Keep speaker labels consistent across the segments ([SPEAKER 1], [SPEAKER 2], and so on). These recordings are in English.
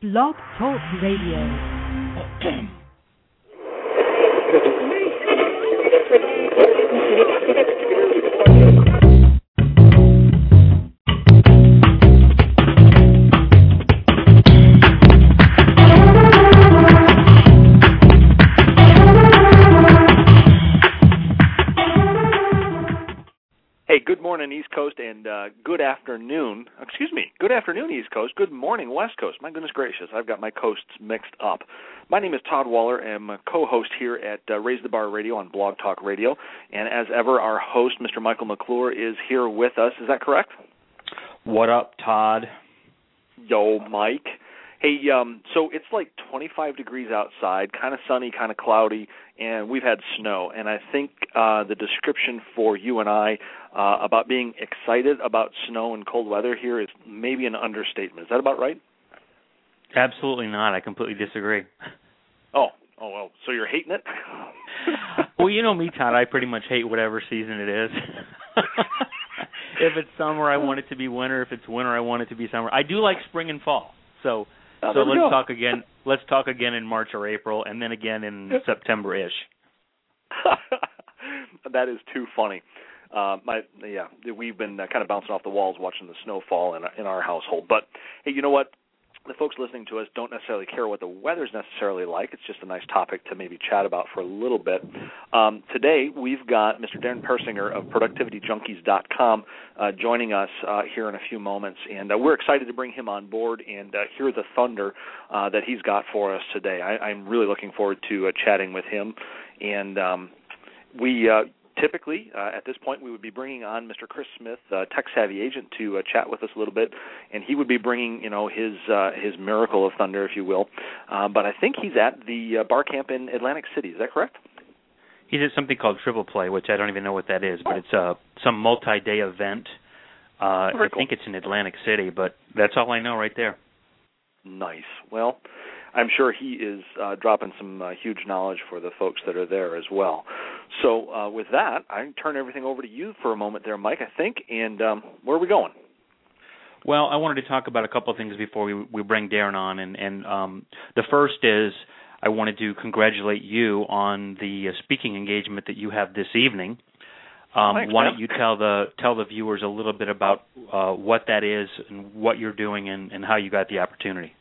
[SPEAKER 1] Blog Talk Radio.
[SPEAKER 2] East Coast, and uh, good afternoon. Excuse me, good afternoon, East Coast. Good morning, West Coast. My goodness gracious, I've got my coasts mixed up. My name is Todd Waller. I'm a co-host here at uh, Raise the Bar Radio on Blog Talk Radio, and as ever, our host, Mr. Michael McClure, is here with us. Is that correct?
[SPEAKER 3] What up, Todd?
[SPEAKER 2] Yo, Mike. Hey, um, so it's like 25 degrees outside, kind of sunny, kind of cloudy, and we've had snow. And I think uh, the description for you and I uh, about being excited about snow and cold weather here is maybe an understatement. Is that about right?
[SPEAKER 3] Absolutely not. I completely disagree.
[SPEAKER 2] Oh, oh well. So you're hating it?
[SPEAKER 3] well, you know me, Todd. I pretty much hate whatever season it is. if it's summer, I want it to be winter. If it's winter, I want it to be summer. I do like spring and fall. So
[SPEAKER 2] Oh,
[SPEAKER 3] so let's
[SPEAKER 2] go.
[SPEAKER 3] talk again. Let's talk again in March or April, and then again in September ish.
[SPEAKER 2] that is too funny. Uh, my yeah, we've been uh, kind of bouncing off the walls watching the snow fall in in our household. But hey, you know what? The folks listening to us don't necessarily care what the weather's necessarily like. It's just a nice topic to maybe chat about for a little bit. Um, today we've got Mr. Darin Persinger of ProductivityJunkies.com uh, joining us uh, here in a few moments, and uh, we're excited to bring him on board and uh, hear the thunder uh, that he's got for us today. I, I'm really looking forward to chatting with him, and um, we uh, typically uh, at this point we would be bringing on Mr. Chris Smith, uh, tech savvy agent, to uh, chat with us a little bit, and he would be bringing you know his uh, his miracle of thunder, if you will. Uh, but I think he's at the uh, bar camp in Atlantic City. Is that correct?
[SPEAKER 3] He did something called Triple Play, which I don't even know what that is, but it's uh, some multi-day event. Uh,
[SPEAKER 2] Very
[SPEAKER 3] I
[SPEAKER 2] cool.
[SPEAKER 3] think it's in Atlantic City, but that's all I know right there.
[SPEAKER 2] Nice. Well, I'm sure he is uh, dropping some uh, huge knowledge for the folks that are there as well. So uh, with that, I turn everything over to you for a moment there, Mike. I think, and um, where are we going?
[SPEAKER 3] Well, I wanted to talk about a couple of things before we we bring Darin on, and and um, the first is I wanted to congratulate you on the uh, speaking engagement that you have this evening. Um,
[SPEAKER 2] Thanks,
[SPEAKER 3] why don't you tell the tell the viewers a little bit about uh, what that is and what you're doing and, and how you got the opportunity?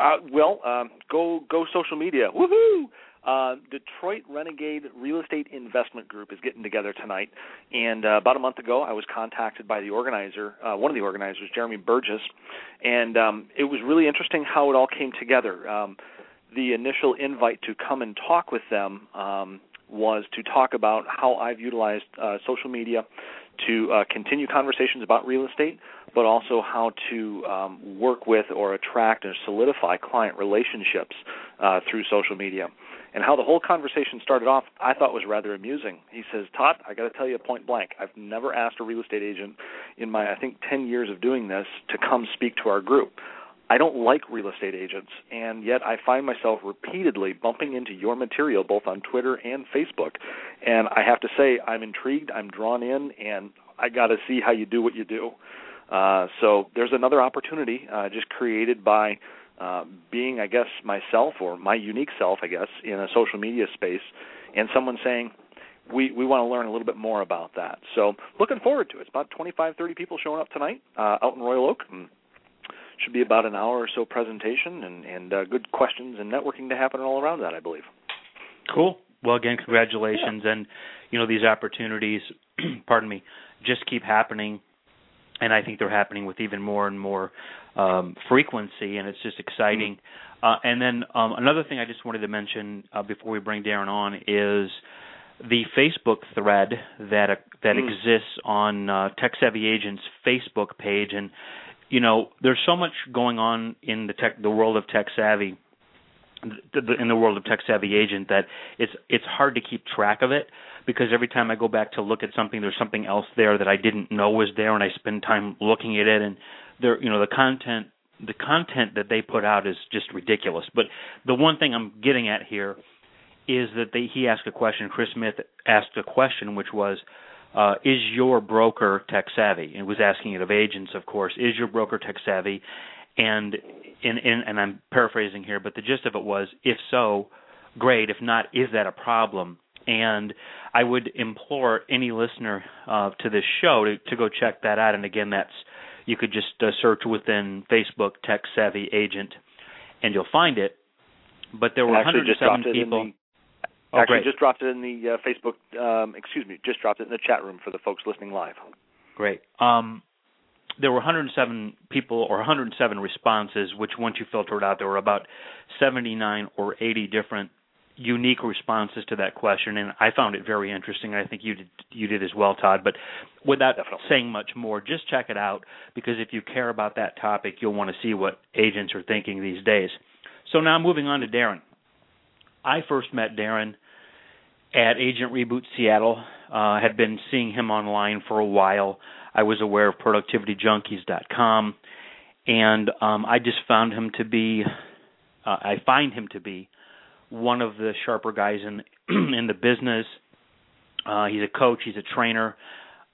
[SPEAKER 2] Uh, well, um, go go social media. Woohoo! Uh, Detroit Renegade Real Estate Investment Group is getting together tonight, and uh, about a month ago, I was contacted by the organizer, uh, one of the organizers, Jeremy Burgess, and um, it was really interesting how it all came together. Um, the initial invite to come and talk with them um, was to talk about how I've utilized uh, social media to uh, continue conversations about real estate, but also how to um, work with or attract and solidify client relationships uh, through social media. And how the whole conversation started off, I thought was rather amusing. He says, "Todd, I got to tell you point blank. I've never asked a real estate agent in my I think 10 years of doing this to come speak to our group. I don't like real estate agents, and yet I find myself repeatedly bumping into your material both on Twitter and Facebook. And I have to say, I'm intrigued, I'm drawn in, and I got to see how you do what you do. Uh, so there's another opportunity uh, just created by uh, being, I guess, myself or my unique self, I guess, in a social media space, and someone saying, we we want to learn a little bit more about that. So looking forward to it. It's about 25, 30 people showing up tonight uh, out in Royal Oak. And should be about an hour or so presentation and and uh, good questions and networking to happen all around that, I believe.
[SPEAKER 3] Cool. Well, again, congratulations, and you know these opportunities. pardon me, just keep happening, and I think they're happening with even more and more um, frequency, and it's just exciting. Uh, and then um, another thing I just wanted to mention uh, before we bring Darin on is the Facebook thread that uh, that
[SPEAKER 2] Mm.
[SPEAKER 3] exists on uh, Tech Savvy Agents Facebook page, and you know, there's so much going on in the tech, the world of tech savvy, in the world of tech savvy agent that it's it's hard to keep track of it because every time I go back to look at something, there's something else there that I didn't know was there, and I spend time looking at it, and there, you know, the content the content that they put out is just ridiculous. But the one thing I'm getting at here is that they, he asked a question. Chris Smith asked a question, which was, uh, "Is your broker tech savvy?" And was asking it of agents, of course. Is your broker tech savvy? And in, in, and I'm paraphrasing here, but the gist of it was, if so, great. If not, is that a problem? And I would implore any listener uh, to this show to, to go check that out. And again, that's you could just uh, search within Facebook Tech Savvy Agent, and you'll find it. But there were 107 people. Oh,
[SPEAKER 2] actually,
[SPEAKER 3] great.
[SPEAKER 2] just dropped it in the uh, Facebook. Um, excuse me, just dropped it in the chat room for the folks listening live.
[SPEAKER 3] Great. Um, there were 107 people or 107 responses, which once you filtered out, there were about 79 or 80 different unique responses to that question, and I found it very interesting. I think you did you did as well, Todd. But without
[SPEAKER 2] Definitely.
[SPEAKER 3] saying much more, just check it out because if you care about that topic, you'll want to see what agents are thinking these days. So now moving on to Darin. I first met Darin at Agent Reboot Seattle. Uh, had been seeing him online for a while. I was aware of ProductivityJunkies.com, and um, I just found him to be. Uh, I find him to be one of the sharper guys in in the business. Uh, he's a coach. He's a trainer.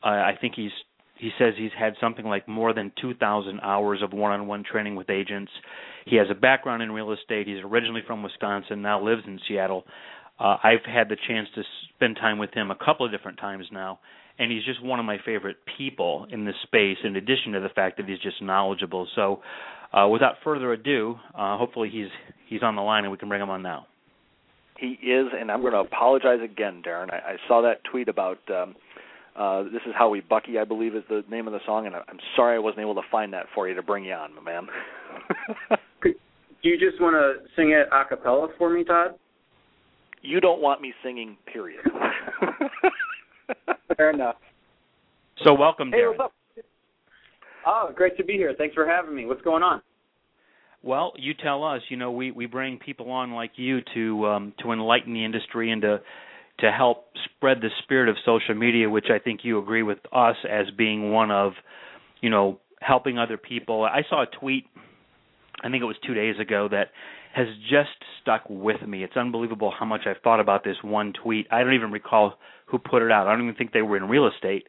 [SPEAKER 3] Uh, I think he's he says he's had something like more than 2,000 hours of one-on-one training with agents. He has a background in real estate. He's originally from Wisconsin, now lives in Seattle. Uh, I've had the chance to spend time with him a couple of different times now, and he's just one of my favorite people in this space. In addition to the fact that he's just knowledgeable. So, uh, without further ado, uh, hopefully he's he's on the line and we can bring him on now.
[SPEAKER 2] He is, and I'm going to apologize again, Darin. I, I saw that tweet about um, uh, "This is how we Bucky," I believe is the name of the song, and I, I'm sorry I wasn't able to find that for you to bring you on, my man.
[SPEAKER 4] Do you just want to sing it a cappella for me, Todd?
[SPEAKER 2] you don't want me singing, period.
[SPEAKER 4] Fair enough.
[SPEAKER 3] So welcome,
[SPEAKER 4] Hey,
[SPEAKER 3] Darin.
[SPEAKER 4] what's up? Oh, great to be here. Thanks for having me. What's going on?
[SPEAKER 3] Well, you tell us. You know, we we bring people on like you to um, to enlighten the industry and to to help spread the spirit of social media, which I think you agree with us as being one of, you know, helping other people. I saw a tweet, I think it was two days ago, that has just stuck with me. It's unbelievable how much I've thought about this one tweet. I don't even recall who put it out. I don't even think they were in real estate,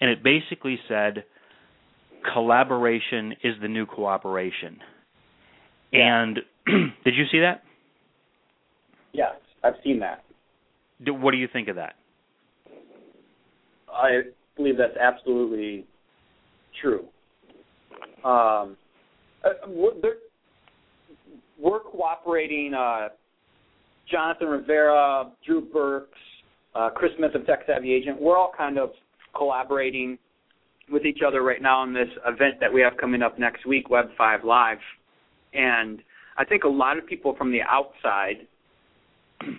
[SPEAKER 3] and it basically said, "Collaboration is the new cooperation." And did you see that?
[SPEAKER 4] Yes, I've seen that.
[SPEAKER 3] What do you think of that?
[SPEAKER 4] I believe that's absolutely true. Um, uh, we're, cooperating. Uh, Jonathan Rivera, Drew Burks, uh, Chris Smith of Tech Savvy Agent. We're all kind of collaborating with each other right now in this event that we have coming up next week, Web Five Live. And I think a lot of people from the outside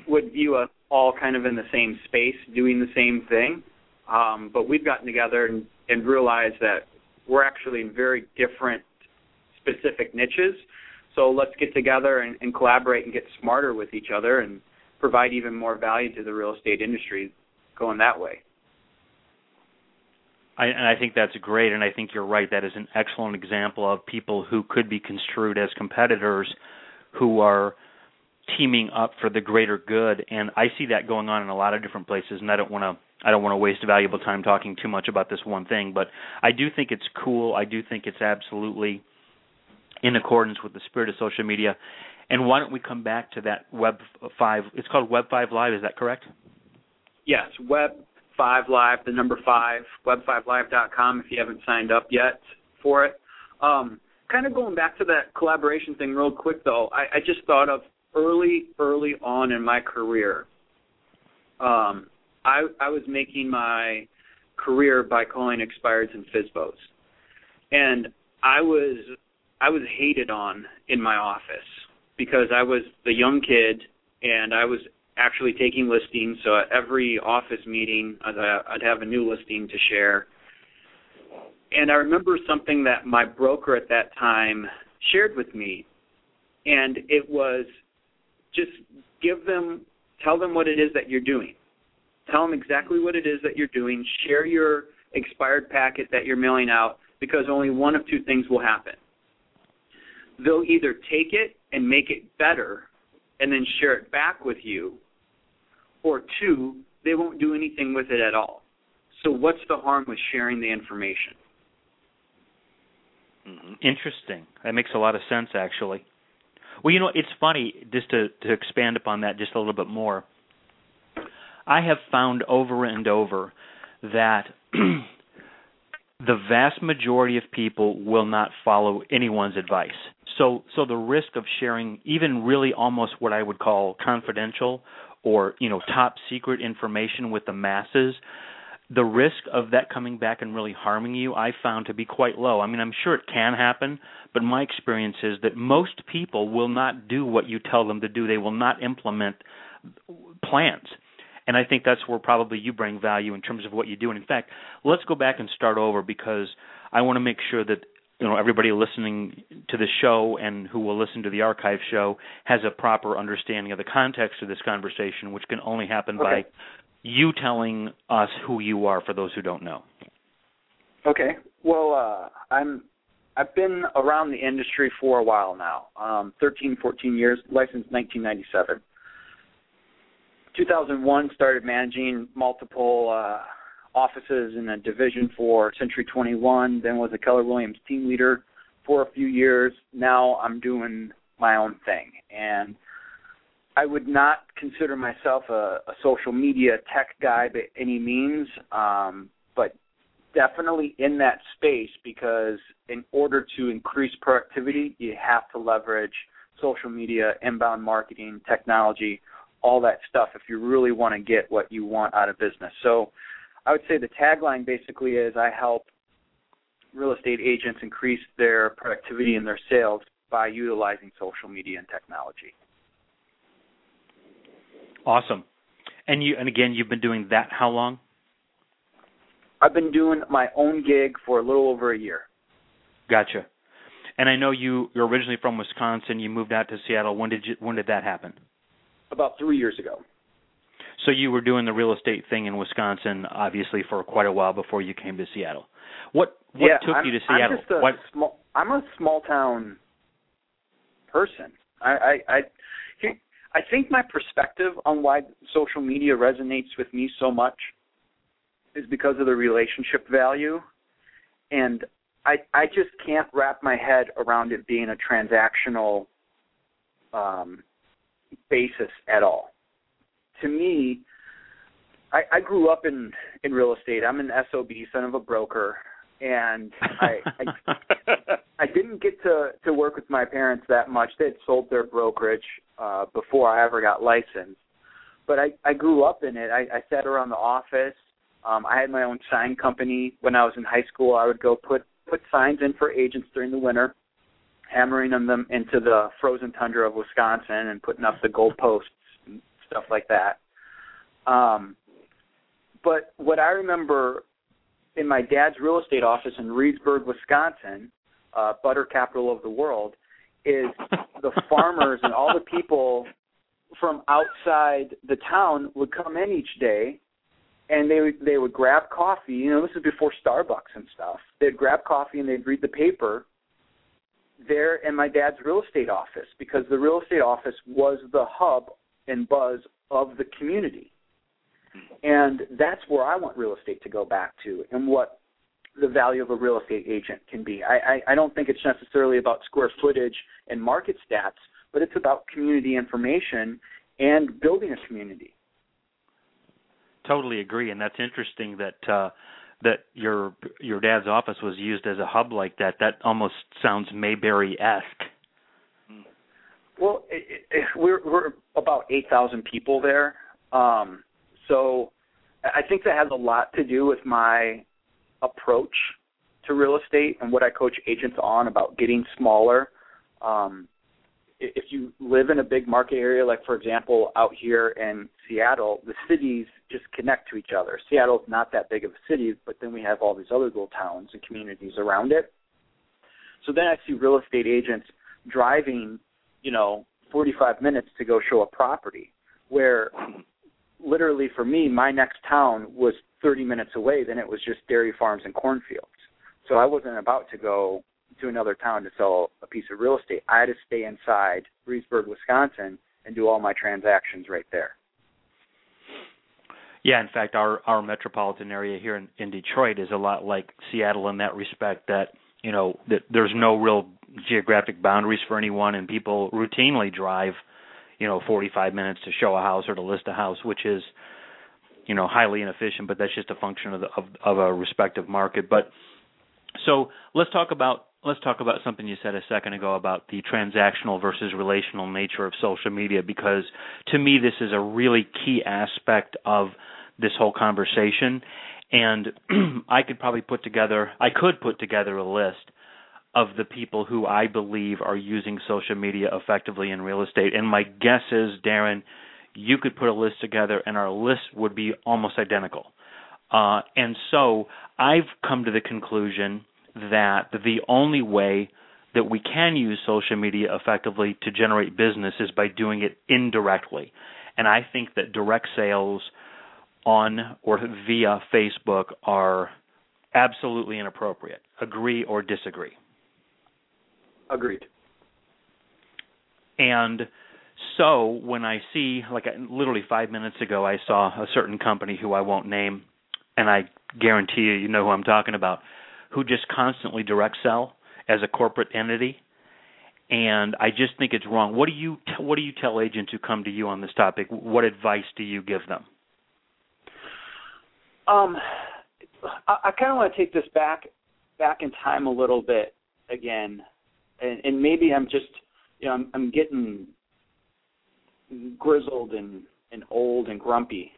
[SPEAKER 4] would view us all kind of in the same space, doing the same thing. Um, but we've gotten together and, and realized that we're actually in very different specific niches. So let's get together and, and collaborate and get smarter with each other and provide even more value to the real estate industry going that way.
[SPEAKER 3] I, and I think that's great, and I think you're right. That is an excellent example of people who could be construed as competitors who are teaming up for the greater good. And I see that going on in a lot of different places. And I don't want to I don't want to waste valuable time talking too much about this one thing, but I do think it's cool. I do think it's absolutely in accordance with the spirit of social media. And why don't we come back to that Web Five? It's called Web Five Live. Is that correct?
[SPEAKER 4] Yes, Web Five Live, the number five, web5live.com if you haven't signed up yet for it. Um, kind of going back to that collaboration thing real quick though, I, I just thought of early, early on in my career. Um, I I was making my career by calling expireds and FSBOs. And I was I was hated on in my office because I was the young kid and I was actually taking listings. So at every office meeting, I'd, I'd have a new listing to share. and I remember something that my broker at that time shared with me, and it was just give them, tell them what it is that you're doing. Tell them exactly what it is that you're doing. Share your expired packet that you're mailing out because only one of two things will happen. They'll either take it and make it better and then share it back with you, or two, they won't do anything with it at all. So, what's the harm with sharing the information?
[SPEAKER 3] Mm-hmm. Interesting. That makes a lot of sense, actually. Well, you know, it's funny just to to expand upon that just a little bit more. I have found over and over that the vast majority of people will not follow anyone's advice. So so the risk of sharing even really almost what I would call confidential or, you know, top secret information with the masses the risk of that coming back and really harming you I found to be quite low. I mean, I'm sure it can happen, but my experience is that most people will not do what you tell them to do. They will not implement plans. And I think that's where probably you bring value in terms of what you do. And in fact, let's go back and start over because I want to make sure that you know everybody listening to the show and who will listen to the archive show has a proper understanding of the context of this conversation, which can only happen okay. by you telling us who you are for those who don't know.
[SPEAKER 4] Okay. Well, uh, I'm I've been around the industry for a while now. Um, 13, 14 years, licensed 1997. 2001 started managing multiple uh, offices in a division for Century 21. Then was a Keller Williams team leader for a few years. Now I'm doing my own thing, and I would not consider myself a, a social media tech guy by any means, um, but definitely in that space because in order to increase productivity, you have to leverage social media, inbound marketing, technology, all that stuff if you really want to get what you want out of business. So I would say the tagline basically is I help real estate agents increase their productivity and their sales by utilizing social media and technology.
[SPEAKER 3] Awesome. And you and again you've been doing that how long?
[SPEAKER 4] I've been doing my own gig for a little over a year.
[SPEAKER 3] Gotcha. And I know you you're originally from Wisconsin. You moved out to Seattle. When did you when did that happen?
[SPEAKER 4] About three years ago.
[SPEAKER 3] So you were doing the real estate thing in Wisconsin, obviously, for quite a while before you came to Seattle. What what
[SPEAKER 4] yeah,
[SPEAKER 3] took
[SPEAKER 4] I'm,
[SPEAKER 3] you to Seattle?
[SPEAKER 4] I'm just a
[SPEAKER 3] what?
[SPEAKER 4] small. I'm a small town person. I, I, I I think my perspective on why social media resonates with me so much is because of the relationship value and I I just can't wrap my head around it being a transactional um, basis at all. To me, I, I grew up in in real estate. I'm an SOB, son of a broker, and I I, I didn't get to to work with my parents that much. They had sold their brokerage uh, before I ever got licensed, but I I grew up in it. I, I sat around the office. Um, I had my own sign company when I was in high school. I would go put put signs in for agents during the winter, hammering them, them into the frozen tundra of Wisconsin and putting up the goal posts and stuff like that. Um, but what I remember in my dad's real estate office in Reedsburg, Wisconsin, uh, butter capital of the world, is the farmers and all the people from outside the town would come in each day and they would they would grab coffee. You know, this is before Starbucks and stuff. They'd grab coffee and they'd read the paper there in my dad's real estate office because the real estate office was the hub and buzz of the community. And that's where I want real estate to go back to and what the value of a real estate agent can be. I, I, I don't think it's necessarily about square footage and market stats, but it's about community information and building a community.
[SPEAKER 3] Totally agree, and that's interesting that uh, that your your dad's office was used as a hub like that. That almost sounds Mayberry esque.
[SPEAKER 4] Well, it, it, we're we're about eight thousand people there. Um, so I think that has a lot to do with my approach to real estate and what I coach agents on about getting smaller. Um, if you live in a big market area, like for example out here in Seattle, the cities just connect to each other. Seattle's not that big of a city, but then we have all these other little towns and communities around it. So then I see real estate agents driving, you know, 45 minutes to go show a property where literally for me my next town was 30 minutes away then it was just dairy farms and cornfields. So I wasn't about to go to another town to sell a piece of real estate. I had to stay inside Reedsburg, Wisconsin and do all my transactions right there.
[SPEAKER 3] Yeah, in fact, our our metropolitan area here in, in Detroit is a lot like Seattle in that respect. That you know that there's no real geographic boundaries for anyone, and people routinely drive, you know, 45 minutes to show a house or to list a house, which is, you know, highly inefficient. But that's just a function of the, of, of a respective market. But so let's talk about let's talk about something you said a second ago about the transactional versus relational nature of social media because to me this is a really key aspect of this whole conversation and I could probably put together I could put together a list of the people who I believe are using social media effectively in real estate and my guess is Darin you could put a list together and our list would be almost identical uh, and so I've come to the conclusion that the only way that we can use social media effectively to generate business is by doing it indirectly. And I think that direct sales on or via Facebook are absolutely inappropriate. Agree or disagree?
[SPEAKER 4] Agreed.
[SPEAKER 3] And so when I see, like literally five minutes ago, I saw a certain company who I won't name, and I guarantee you, you know who I'm talking about who just constantly direct sell as a corporate entity and I just think it's wrong. What do you what do you tell agents who come to you on this topic? What advice do you give them?
[SPEAKER 4] Um, I, I kind of want to take this back back in time a little bit again, and, and maybe I'm just you know I'm, I'm getting grizzled and and old and grumpy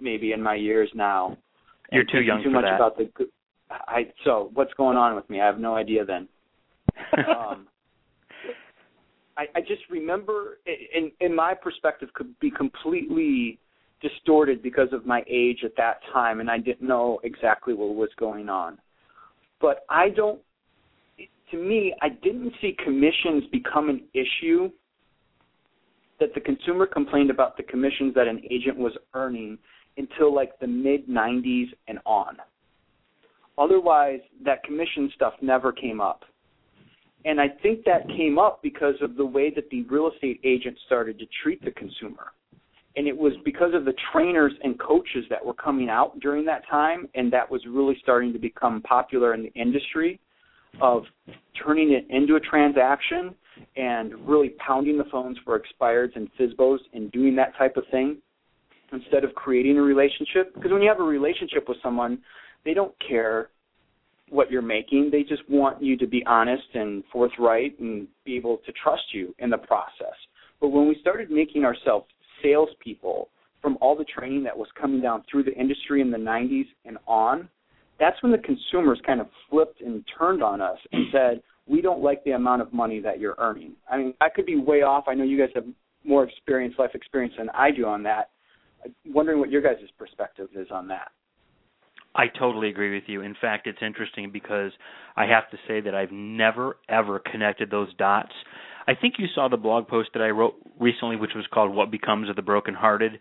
[SPEAKER 4] maybe in my years now.
[SPEAKER 3] You're too young
[SPEAKER 4] too
[SPEAKER 3] for
[SPEAKER 4] much
[SPEAKER 3] that.
[SPEAKER 4] about the I so what's going on with me? I have no idea then. um, I, I just remember, in in my perspective, could be completely distorted because of my age at that time, and I didn't know exactly what was going on. But I don't. To me, I didn't see commissions become an issue. That the consumer complained about the commissions that an agent was earning until like the mid 90s and on. Otherwise, that commission stuff never came up. And I think that came up because of the way that the real estate agent started to treat the consumer. And it was because of the trainers and coaches that were coming out during that time, and that was really starting to become popular in the industry of turning it into a transaction and really pounding the phones for expireds and FSBOs and doing that type of thing instead of creating a relationship. Because when you have a relationship with someone, they don't care what you're making. They just want you to be honest and forthright and be able to trust you in the process. But when we started making ourselves salespeople from all the training that was coming down through the industry in the 90s and on, that's when the consumers kind of flipped and turned on us and said, we don't like the amount of money that you're earning. I mean, I could be way off. I know you guys have more experience, life experience than I do on that. I'm wondering what your guys' perspective is on that.
[SPEAKER 3] I totally agree with you. In fact, it's interesting because I have to say that I've never ever connected those dots. I think you saw the blog post that I wrote recently, which was called "What Becomes of the Brokenhearted,"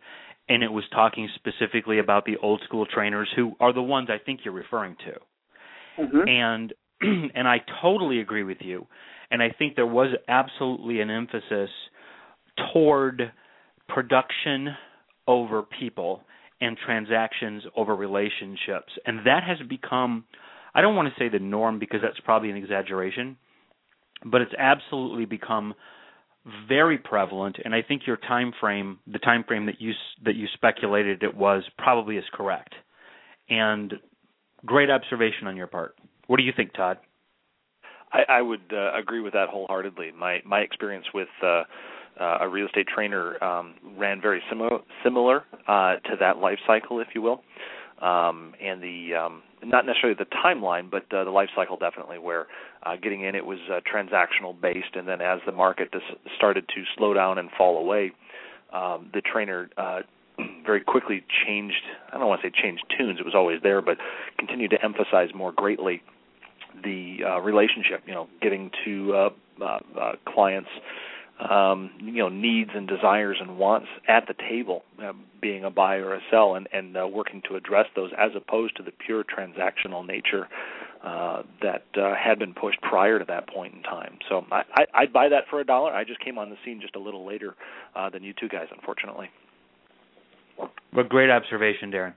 [SPEAKER 3] and it was talking specifically about the old school trainers who are the ones I think you're referring to.
[SPEAKER 4] Mm-hmm.
[SPEAKER 3] And and I totally agree with you. And I think there was absolutely an emphasis toward production over people and transactions over relationships. And that has become I don't want to say the norm because that's probably an exaggeration, but it's absolutely become very prevalent and I think your time frame, the time frame that you that you speculated it was probably is correct. And great observation on your part. What do you think, Todd?
[SPEAKER 2] I, I would uh, agree with that wholeheartedly. My my experience with uh, uh, a real estate trainer um, ran very similar similar uh, to that life cycle, if you will. Um, and the um, not necessarily the timeline, but uh, the life cycle definitely. Where uh, getting in, it was uh, transactional based, and then as the market dis- started to slow down and fall away, um, the trainer uh, very quickly changed. I don't want to say changed tunes; it was always there, but continued to emphasize more greatly the uh, relationship. You know, getting to uh, uh, uh, clients um, you know needs and desires and wants at the table, uh, being a buy or a sell, and and uh, working to address those as opposed to the pure transactional nature uh, that uh, had been pushed prior to that point in time. So I, I, I'd buy that for a dollar. I just came on the scene just a little later uh, than you two guys, unfortunately.
[SPEAKER 3] But great observation, Darin.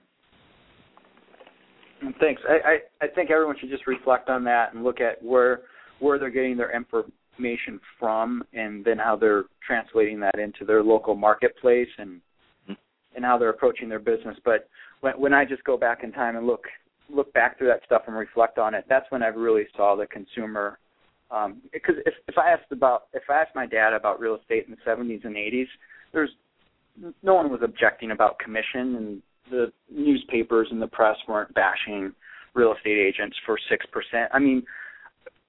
[SPEAKER 4] Thanks. I, I, I think everyone should just reflect on that and look at where where they're getting their info information from and then how they're translating that into their local marketplace and and how they're approaching their business but when when I just go back in time and look look back through that stuff and reflect on it that's when I really saw the consumer um because if if I asked about if I asked my dad about real estate in the 70s and 80s there's no one was objecting about commission and the newspapers and the press weren't bashing real estate agents for 6%. I mean,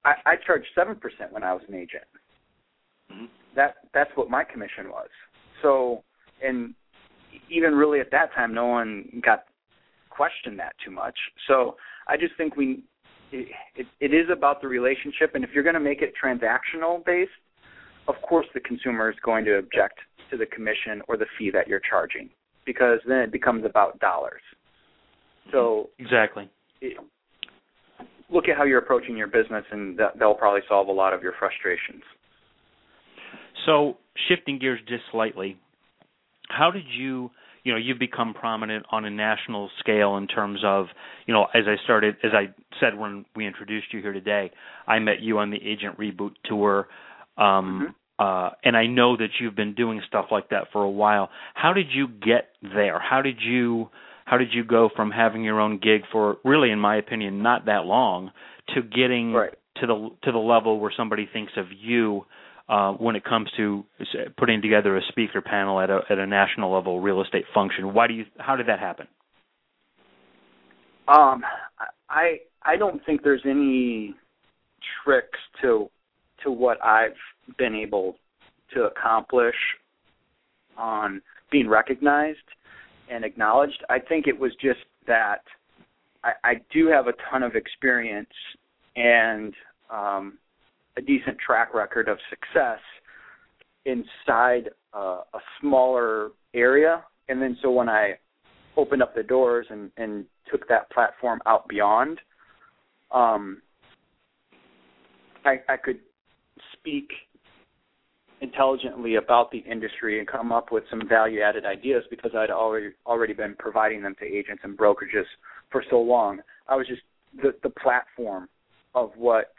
[SPEAKER 4] I, I charged seven percent when I was an agent. Mm-hmm. That that's what my commission was. So, and even really at that time, no one got questioned that too much. So I just think we it, it, it is about the relationship, and if you're going to make it transactional based, of course the consumer is going to object to the commission or the fee that you're charging because then it becomes about dollars. So
[SPEAKER 3] exactly.
[SPEAKER 4] It, look at how you're approaching your business, and that, that'll probably solve a lot of your frustrations.
[SPEAKER 3] So, shifting gears just slightly, how did you, you know, you've become prominent on a national scale in terms of, you know, as I started, as I said when we introduced you here today, I met you on the Agent Reboot tour. Um, mm-hmm. Uh, and I know that you've been doing stuff like that for a while. How did you get there? How did you how did you go from having your own gig for really, in my opinion, not that long to getting
[SPEAKER 4] right.
[SPEAKER 3] to the to the level where somebody thinks of you uh, when it comes to putting together a speaker panel at a at a national level real estate function? Why do you? How did that happen?
[SPEAKER 4] Um, I I don't think there's any tricks to to what I've been able to accomplish on being recognized and acknowledged. I think it was just that I, I do have a ton of experience and um, a decent track record of success inside uh, a smaller area. And then so when I opened up the doors and, and took that platform out beyond, um, I, I could speak intelligently about the industry and come up with some value added ideas because I'd already already been providing them to agents and brokerages for so long. I was just the the platform of what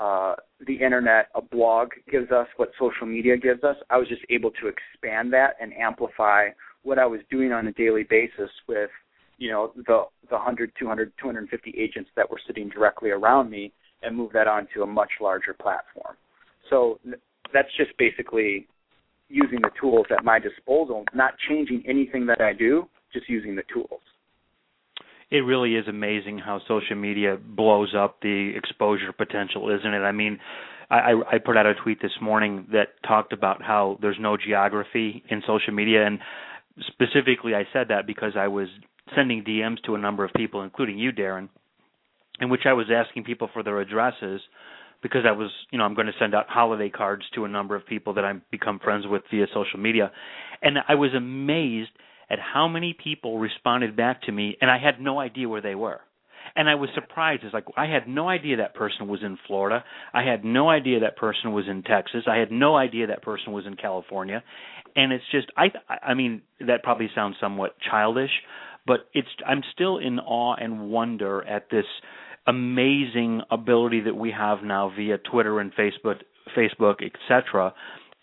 [SPEAKER 4] uh, the internet, a blog gives us, what social media gives us. I was just able to expand that and amplify what I was doing on a daily basis with you know the the 100, 200, 250 agents that were sitting directly around me and move that onto a much larger platform. So that's just basically using the tools at my disposal, not changing anything that I do, just using the tools.
[SPEAKER 3] It really is amazing how social media blows up the exposure potential, isn't it? I mean, I, I put out a tweet this morning that talked about how there's no geography in social media, and specifically, I said that because I was sending DMs to a number of people, including you, Darin, in which I was asking people for their addresses because I was, you know, I'm going to send out holiday cards to a number of people that I've become friends with via social media. And I was amazed at how many people responded back to me and I had no idea where they were. And I was surprised. It's like I had no idea that person was in Florida. I had no idea that person was in Texas. I had no idea that person was in California. And it's just I I mean that probably sounds somewhat childish, but it's I'm still in awe and wonder at this amazing ability that we have now via Twitter and Facebook, Facebook, etc.,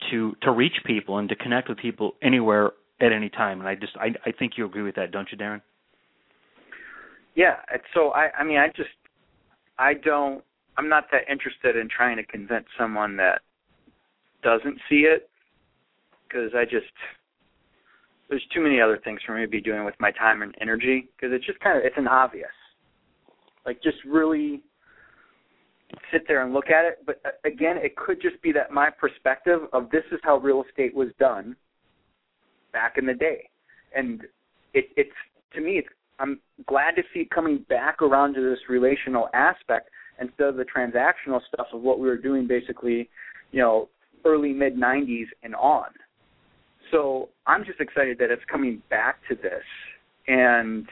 [SPEAKER 3] to to reach people and to connect with people anywhere at any time. And I just I, I think you agree with that, don't you, Darin?
[SPEAKER 4] Yeah. So I I mean I just I don't I'm not that interested in trying to convince someone that doesn't see it because I just there's too many other things for me to be doing with my time and energy because it's just kind of it's an obvious Like just really sit there and look at it. But uh, again, it could just be that my perspective of this is how real estate was done back in the day, and it, it's to me, it's I'm glad to see it coming back around to this relational aspect instead of the transactional stuff of what we were doing basically, you know, early mid 90s and on. So I'm just excited that it's coming back to this, and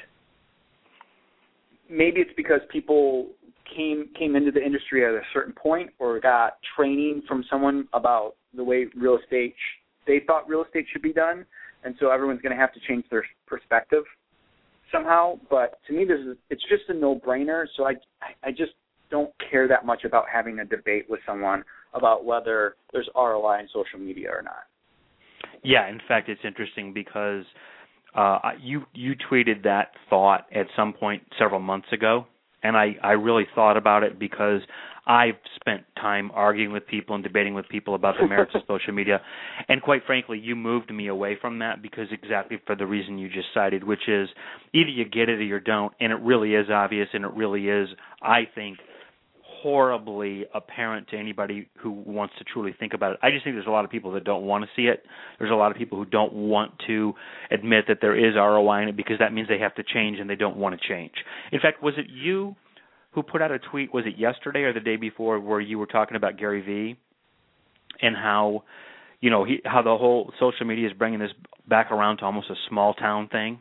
[SPEAKER 4] maybe it's because people came came into the industry at a certain point or got training from someone about the way real estate sh- they thought real estate should be done, and so everyone's going to have to change their perspective somehow. But to me, this is it's just a no brainer. So I I just don't care that much about having a debate with someone about whether there's ROI in social media or not.
[SPEAKER 3] Yeah, in fact, it's interesting because uh, you you tweeted that thought at some point several months ago, and I I really thought about it because I've spent time arguing with people and debating with people about the merits of social media, and quite frankly, you moved me away from that because exactly for the reason you just cited, which is either you get it or you don't, and it really is obvious, and it really is, I think, horribly apparent to anybody who wants to truly think about it. I just think there's a lot of people that don't want to see it. There's a lot of people who don't want to admit that there is ROI in it because that means they have to change and they don't want to change. In fact, was it you who put out a tweet, was it yesterday or the day before, where you were talking about Gary Vee and how, you know, he, how the whole social media is bringing this back around to almost a small town thing?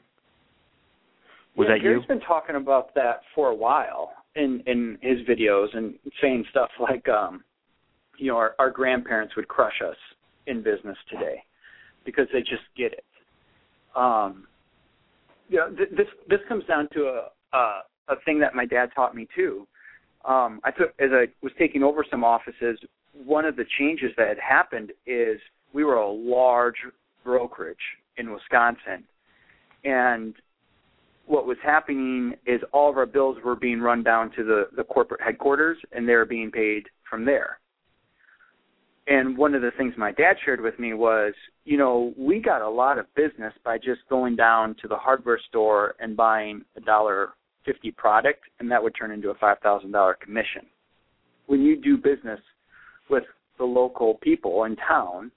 [SPEAKER 3] Was
[SPEAKER 4] yeah,
[SPEAKER 3] that
[SPEAKER 4] Gary's
[SPEAKER 3] you?
[SPEAKER 4] been talking about that for a while in in his videos and saying stuff like um you know our, our grandparents would crush us in business today because they just get it. Um you know th- this this comes down to a a a thing that my dad taught me too. Um i took as i was taking over some offices one of the changes that had happened is we were a large brokerage in wisconsin. And what was happening is all of our bills were being run down to the, the corporate headquarters and they were being paid from there. And one of the things my dad shared with me was, you know, we got a lot of business by just going down to the hardware store and buying a dollar fifty product and that would turn into a five thousand dollar commission. When you do business with the local people in town,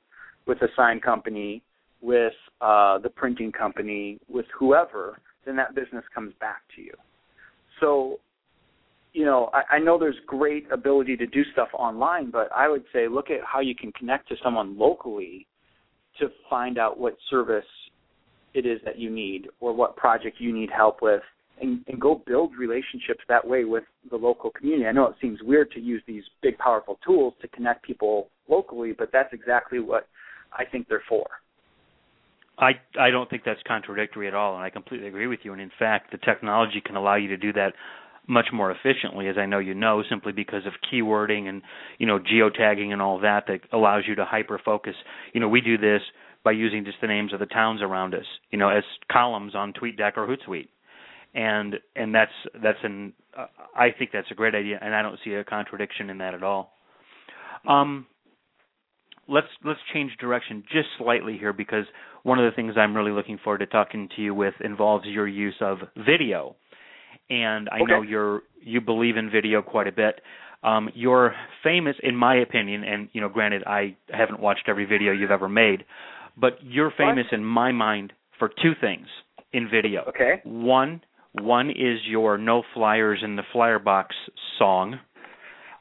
[SPEAKER 4] with a sign company, with uh, the printing company, with whoever, then that business comes back to you. So, you know, I, I know there's great ability to do stuff online, but I would say look at how you can connect to someone locally to find out what service it is that you need or what project you need help with and, and go build relationships that way with the local community. I know it seems weird to use these big powerful tools to connect people locally, but that's exactly what I think they're for.
[SPEAKER 3] I I don't think that's contradictory at all, and I completely agree with you. And in fact, the technology can allow you to do that much more efficiently, as I know you know, simply because of keywording and you know geotagging and all that that allows you to hyper focus. You know, we do this by using just the names of the towns around us, you know, as columns on TweetDeck or Hootsuite, and and that's that's an uh, I think that's a great idea, and I don't see a contradiction in that at all. Um, let's let's change direction just slightly here because one of the things I'm really looking forward to talking to you with involves your use of video. And I
[SPEAKER 4] okay.
[SPEAKER 3] know you're you believe in video quite a bit. Um, you're famous, in my opinion, and you know, granted, I haven't watched every video you've ever made, but you're famous
[SPEAKER 4] what?
[SPEAKER 3] in my mind for two things in video.
[SPEAKER 4] Okay.
[SPEAKER 3] One, one is your "No Flyers in the Flyer Box" song.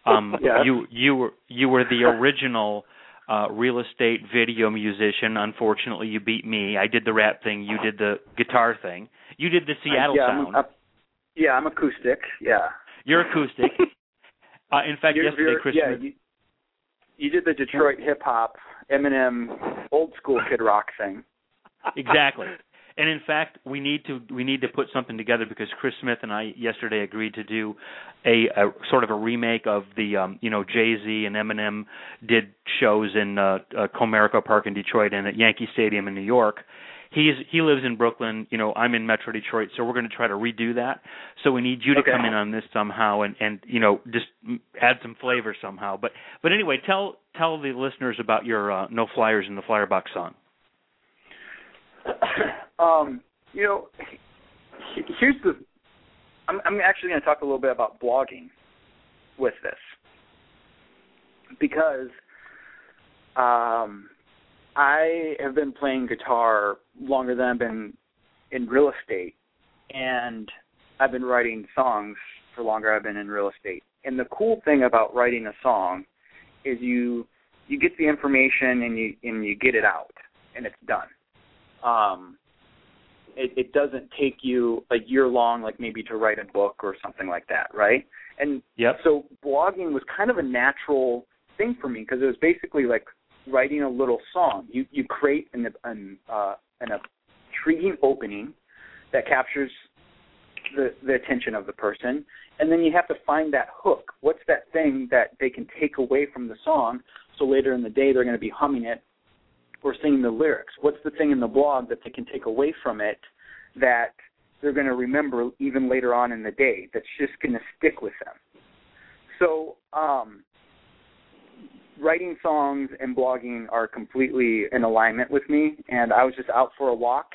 [SPEAKER 3] Um,
[SPEAKER 4] yes.
[SPEAKER 3] You you were you were the original uh, real estate video musician. Unfortunately, you beat me. I did the rap thing. You did the guitar thing. You did the Seattle
[SPEAKER 4] yeah,
[SPEAKER 3] sound.
[SPEAKER 4] I'm, I'm, yeah, I'm acoustic. Yeah.
[SPEAKER 3] You're acoustic. uh, in fact,
[SPEAKER 4] you're,
[SPEAKER 3] yesterday,
[SPEAKER 4] you're,
[SPEAKER 3] Chris.
[SPEAKER 4] Yeah, you, you did the Detroit hip hop, Eminem, old school Kid Rock thing.
[SPEAKER 3] exactly. And in fact, we need to we need to put something together because Chris Smith and I yesterday agreed to do a, a sort of a remake of the um, you know Jay Z and Eminem did shows in uh, uh, Comerica Park in Detroit and at Yankee Stadium in New York. He's he lives in Brooklyn. You know, I'm in Metro Detroit, so we're going to try to redo that. So we need you to
[SPEAKER 4] okay.
[SPEAKER 3] come in on this somehow and and you know just add some flavor somehow. But but anyway, tell tell the listeners about your uh, No Flyers in the Flyer Box song.
[SPEAKER 4] um, you know, here's the I'm, I'm actually going to talk a little bit about blogging with this because um, I have been playing guitar longer than I've been in real estate, and I've been writing songs for longer I've been in real estate. And the cool thing about writing a song is you you get the information and you and you get it out and it's done. Um, it, it doesn't take you a year long, like maybe to write a book or something like that, right? And
[SPEAKER 3] Yep.
[SPEAKER 4] so blogging was kind of a natural thing for me because it was basically like writing a little song. You you create an an uh, an intriguing opening that captures the the attention of the person, and then you have to find that hook. What's that thing that they can take away from the song? So later in the day they're going to be humming it or singing the lyrics. What's the thing in the blog that they can take away from it that they're going to remember even later on in the day? That's just going to stick with them. So um, writing songs and blogging are completely in alignment with me. And I was just out for a walk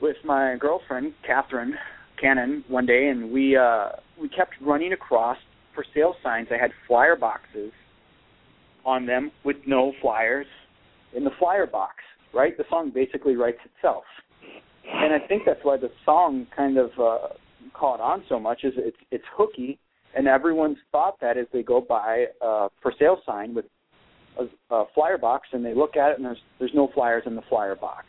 [SPEAKER 4] with my girlfriend Catherine Cannon one day, and we uh, we kept running across for sale signs. I had flyer boxes on them with no flyers in the flyer box. Right, the song basically writes itself, and I think that's why the song kind of uh, caught on so much. Is it's it's hooky, and everyone's thought that as they go by a for sale sign with a, a flyer box and they look at it and there's there's no flyers in the flyer box.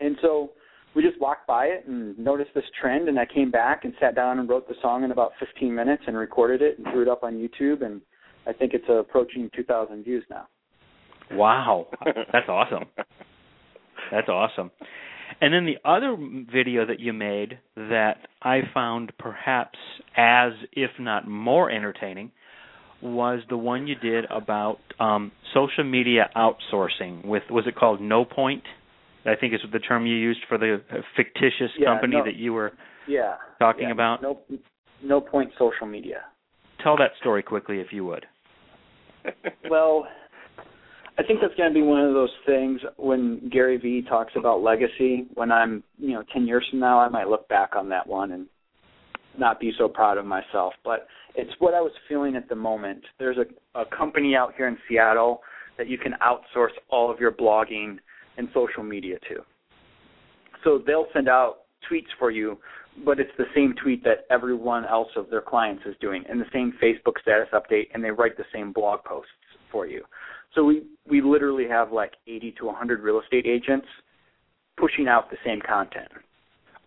[SPEAKER 4] And so we just walked by it and noticed this trend and I came back and sat down and wrote the song in about 15 minutes and recorded it and threw it up on YouTube and I think it's approaching 2,000 views now.
[SPEAKER 3] Wow, that's awesome. That's awesome. And then the other video that you made that I found perhaps as, if not more entertaining, was the one you did about um, social media outsourcing. With was it called No Point? I think is the term you used for the fictitious
[SPEAKER 4] Yeah,
[SPEAKER 3] company
[SPEAKER 4] no-
[SPEAKER 3] that you were
[SPEAKER 4] Yeah.
[SPEAKER 3] talking
[SPEAKER 4] yeah,
[SPEAKER 3] about.
[SPEAKER 4] No no point social media.
[SPEAKER 3] Tell that story quickly, if you would.
[SPEAKER 4] well, I think that's going to be one of those things when Gary Vee talks about legacy. When I'm, you know, 10 years from now, I might look back on that one and not be so proud of myself. But it's what I was feeling at the moment. There's a, a company out here in Seattle that you can outsource all of your blogging and social media to. So they'll send out tweets for you, but it's the same tweet that everyone else of their clients is doing, and the same Facebook status update, and they write the same blog posts for you. So we we literally have like 80 to 100 real estate agents pushing out the same content.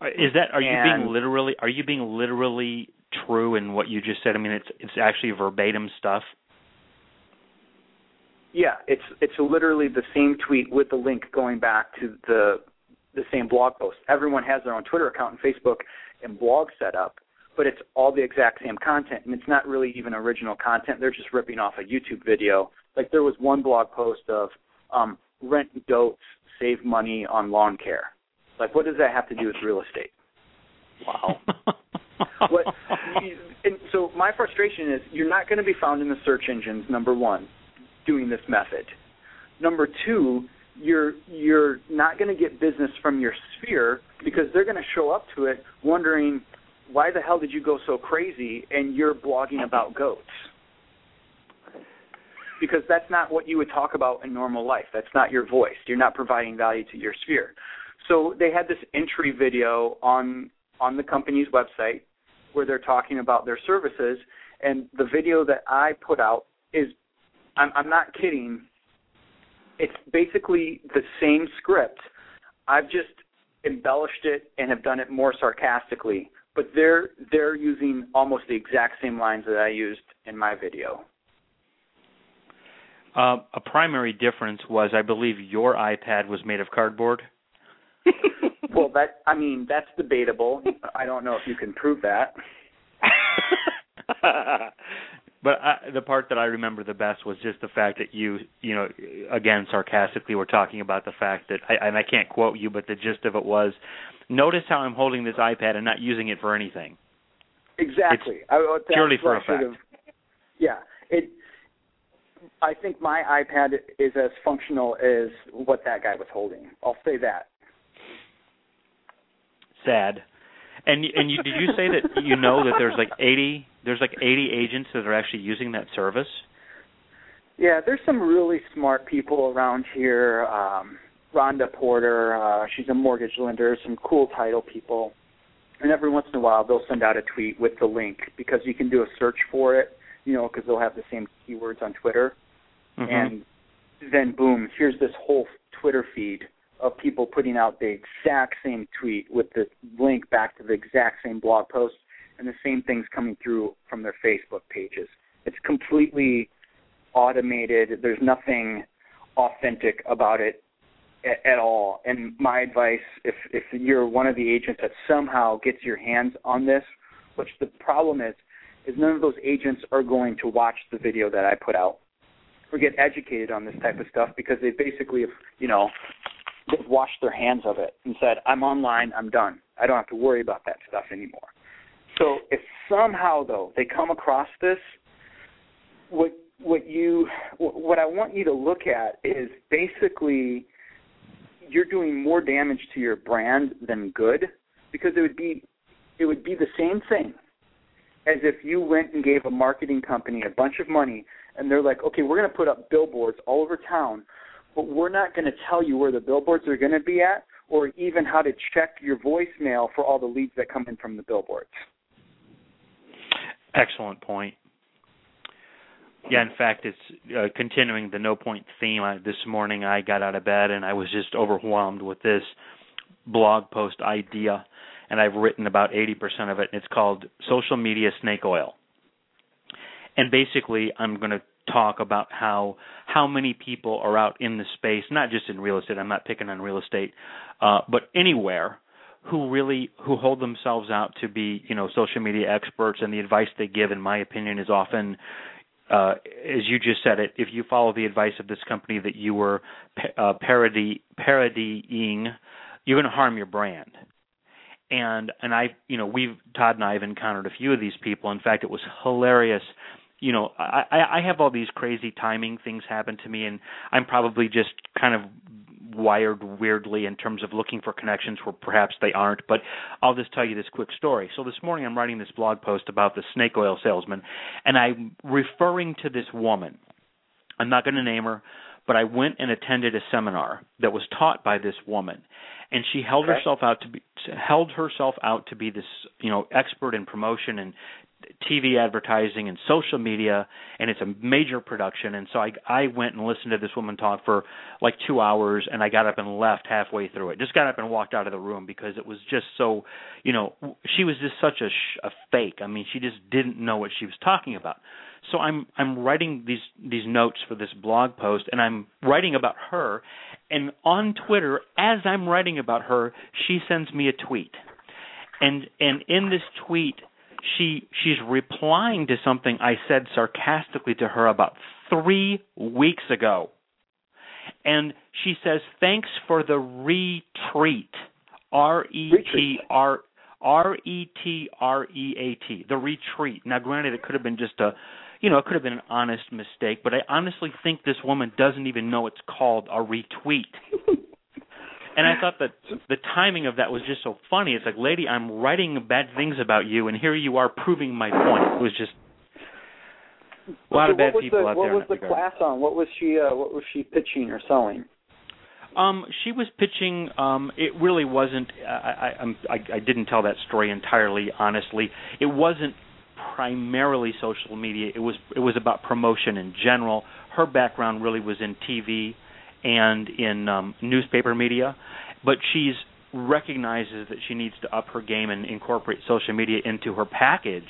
[SPEAKER 3] Uh, Is that are you
[SPEAKER 4] And-
[SPEAKER 3] being literally are you being literally true in what you just said? I mean, it's it's actually verbatim stuff.
[SPEAKER 4] Yeah, it's it's literally the same tweet with the link going back to the the same blog post. Everyone has their own Twitter account and Facebook and blog set up, but it's all the exact same content, and it's not really even original content. They're just ripping off a YouTube video. Like there was one blog post of um, rent goats, save money on lawn care. Like, what does that have to do with real estate? Wow. what, and so my frustration is you're not going to be found in the search engines. Number one, doing this method. Number two, you're you're not going to get business from your sphere because they're going to show up to it wondering why the hell did you go so crazy and you're blogging about goats? Because that's not what you would talk about in normal life. That's not your voice. You're not providing value to your sphere. So they had this entry video on on the company's website where they're talking about their services and the video that I put out is I'm I'm not kidding it's basically the same script. I've just embellished it and have done it more sarcastically but they're they're using almost the exact same lines that I used in my video.
[SPEAKER 3] Uh, a primary difference was, I believe, your iPad was made of cardboard.
[SPEAKER 4] well that I mean that's debatable. I don't know if you can prove that
[SPEAKER 3] but I, the part that I remember the best was just the fact that you, you know, again sarcastically were talking about the fact that, I, and I can't quote you, but the gist of it was, notice how I'm holding this iPad and not using it for anything.
[SPEAKER 4] Exactly. I,
[SPEAKER 3] purely for effect.
[SPEAKER 4] have- Yeah. It. I think my iPad is as functional as what that guy was holding. I'll say that.
[SPEAKER 3] Sad. And and you, did you say that you know that there's like 80 there's like 80 agents that are actually using that service?
[SPEAKER 4] Yeah, there's some really smart people around here. Um, Rhonda Porter, uh, she's a mortgage lender. Some cool title people, and every once in a while they'll send out a tweet with the link because you can do a search for it. You know, because they'll have the same keywords on Twitter,
[SPEAKER 3] Mm-hmm.
[SPEAKER 4] and then boom, here's this whole Twitter feed of people putting out the exact same tweet with the link back to the exact same blog post and the same things coming through from their Facebook pages. It's completely automated. There's nothing authentic about it at, at all. And my advice, if if you're one of the agents that somehow gets your hands on this, which the problem is, is none of those agents are going to watch the video that I put out or get educated on this type of stuff because they basically have, you know, they've washed their hands of it and said, I'm online, I'm done. I don't have to worry about that stuff anymore. So if somehow though they come across this, what what you what I want you to look at is basically you're doing more damage to your brand than good because it would be it would be the same thing as if you went and gave a marketing company a bunch of money and they're like, okay, we're going to put up billboards all over town, but we're not going to tell you where the billboards are going to be at or even how to check your voicemail for all the leads that come in from the billboards.
[SPEAKER 3] Excellent point. Yeah, in fact, it's uh, continuing the no point theme. I, this morning, I got out of bed and I was just overwhelmed with this blog post idea, and I've written about 80% of it. And it's called Social Media Snake Oil. And basically, I'm going to talk about how how many people are out in the space, not just in real estate. I'm not picking on real estate, uh, but anywhere who really who hold themselves out to be you know social media experts, and the advice they give, in my opinion, is often. Uh, as you just said it, if you follow the advice of this company that you were uh, parody parodying, you're going to harm your brand and and I you know we've Todd and I have encountered a few of these people. In fact, it was hilarious. You know, I I have all these crazy timing things happen to me, and I'm probably just kind of wired weirdly in terms of looking for connections where perhaps they aren't. But I'll just tell you this quick story. So this morning I'm writing this blog post about the snake oil salesman, and I'm referring to this woman. I'm not going to name her, but I went and attended a seminar that was taught by this woman, and she held
[SPEAKER 4] Okay.
[SPEAKER 3] herself out to be held herself out to be this you know expert in promotion and TV advertising and social media, and it's a major production. And so I I went and listened to this woman talk for like two hours, and I got up and left halfway through it. Just got up and walked out of the room because it was just so, you know, she was just such a sh- a fake. I mean, she just didn't know what she was talking about. So I'm I'm writing these these notes for this blog post, and I'm writing about her. And on Twitter, as I'm writing about her, she sends me a tweet, and and in this tweet she she's replying to something I said sarcastically to her about three weeks ago. And she says, Thanks for the retreat. R E T R R E T R E A T. The retreat. Now granted it could have been just a you know, it could have been an honest mistake, but I honestly think this woman doesn't even know it's called a retweet. And I thought that the timing of that was just so funny. It's like, lady, I'm writing bad things about you, and here you are proving my point. It was just a lot
[SPEAKER 4] so
[SPEAKER 3] of bad
[SPEAKER 4] what
[SPEAKER 3] people
[SPEAKER 4] the,
[SPEAKER 3] out
[SPEAKER 4] what
[SPEAKER 3] there. in
[SPEAKER 4] was the
[SPEAKER 3] regard.
[SPEAKER 4] class on? What was she uh, what was she pitching or selling?
[SPEAKER 3] Um, she was pitching. Um, it really wasn't. I, I, I, I didn't tell that story entirely, honestly. It wasn't primarily social media. It was. It was about promotion in general. Her background really was in TV and in um, newspaper media, but she's recognizes that she needs to up her game and incorporate social media into her package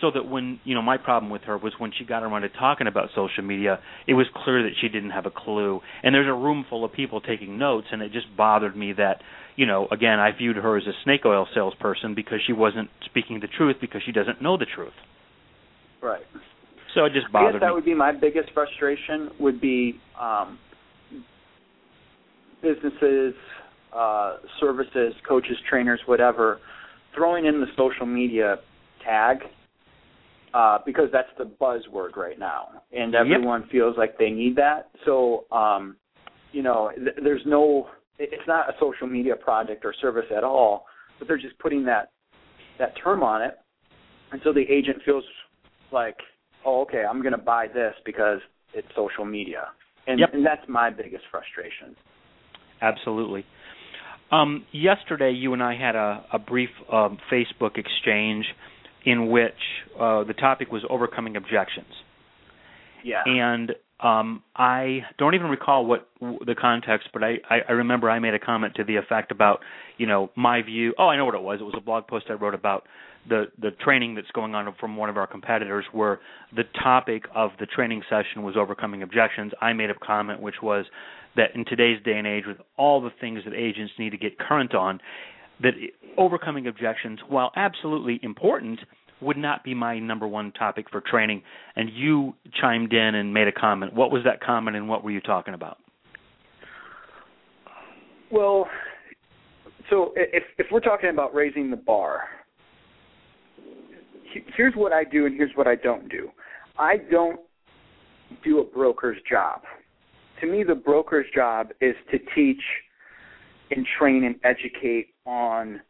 [SPEAKER 3] so that when you know my problem with her was when she got around to talking about social media it was clear that she didn't have a clue. And there's a room full of people taking notes and it just bothered me that you know again i viewed her as a snake oil salesperson because she wasn't speaking the truth because she doesn't know the truth.
[SPEAKER 4] Right.
[SPEAKER 3] so it just bothered I
[SPEAKER 4] guess that
[SPEAKER 3] me.
[SPEAKER 4] would be my biggest frustration would be um, businesses, uh, services, coaches, trainers, whatever, throwing in the social media tag uh, because that's the buzzword right now, and
[SPEAKER 3] Yep.
[SPEAKER 4] everyone feels like they need that. So, um, you know, th- there's no, it's not a social media project or service at all, but they're just putting that that term on it, and so the agent feels like, oh, okay, I'm going to buy this because it's social media, and,
[SPEAKER 3] Yep.
[SPEAKER 4] and that's my biggest frustration.
[SPEAKER 3] Absolutely. Um, yesterday, you and I had a, a brief um, Facebook exchange in which uh, the topic was overcoming objections.
[SPEAKER 4] Yeah.
[SPEAKER 3] and um I don't even recall what w- the context, but I, I I remember I made a comment to the effect about you know my view. Oh, I know what it was. It was a blog post I wrote about the the training that's going on from one of our competitors, where the topic of the training session was overcoming objections. I made a comment which was that in today's day and age, with all the things that agents need to get current on, that overcoming objections, while absolutely important, would not be my number one topic for training. And you chimed in and made a comment. What was that comment, and what were you talking about?
[SPEAKER 4] Well, so if if we're talking about raising the bar, here's what I do and here's what I don't do. I don't do a broker's job. To me, the broker's job is to teach and train and educate on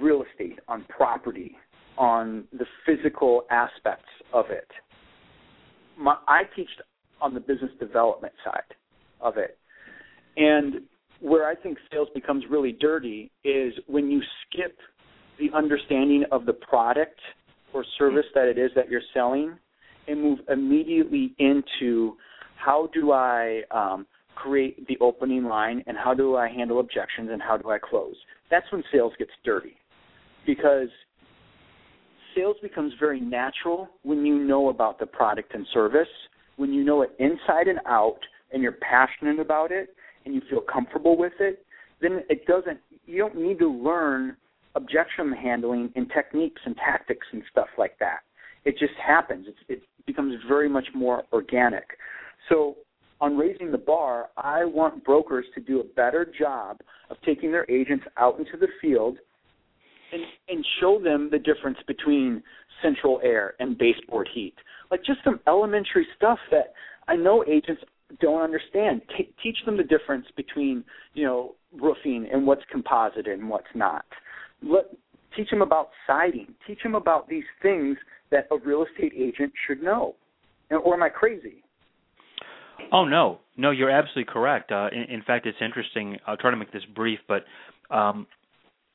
[SPEAKER 4] real estate, on property, on the physical aspects of it. My, I teach on the business development side of it. And where I think sales becomes really dirty is when you skip the understanding of the product or service that it is that you're selling and move immediately into how do I um, create the opening line and how do I handle objections and how do I close. That's when sales gets dirty because sales becomes very natural when you know about the product and service, when you know it inside and out and you're passionate about it and you feel comfortable with it, then it doesn't you don't need to learn objection handling and techniques and tactics and stuff like that. It just happens. It's, it becomes very much more organic. So on raising the bar, I want brokers to do a better job of taking their agents out into the field and, and show them the difference between central air and baseboard heat. Like just some elementary stuff that I know agents don't understand. T- teach them the difference between, you know, roofing and what's composite and what's not. Let teach them about siding. Teach them about these things that a real estate agent should know. Or am I crazy?
[SPEAKER 3] Oh no, no, you're absolutely correct. Uh, in, in fact, it's interesting. I'll try to make this brief, but um,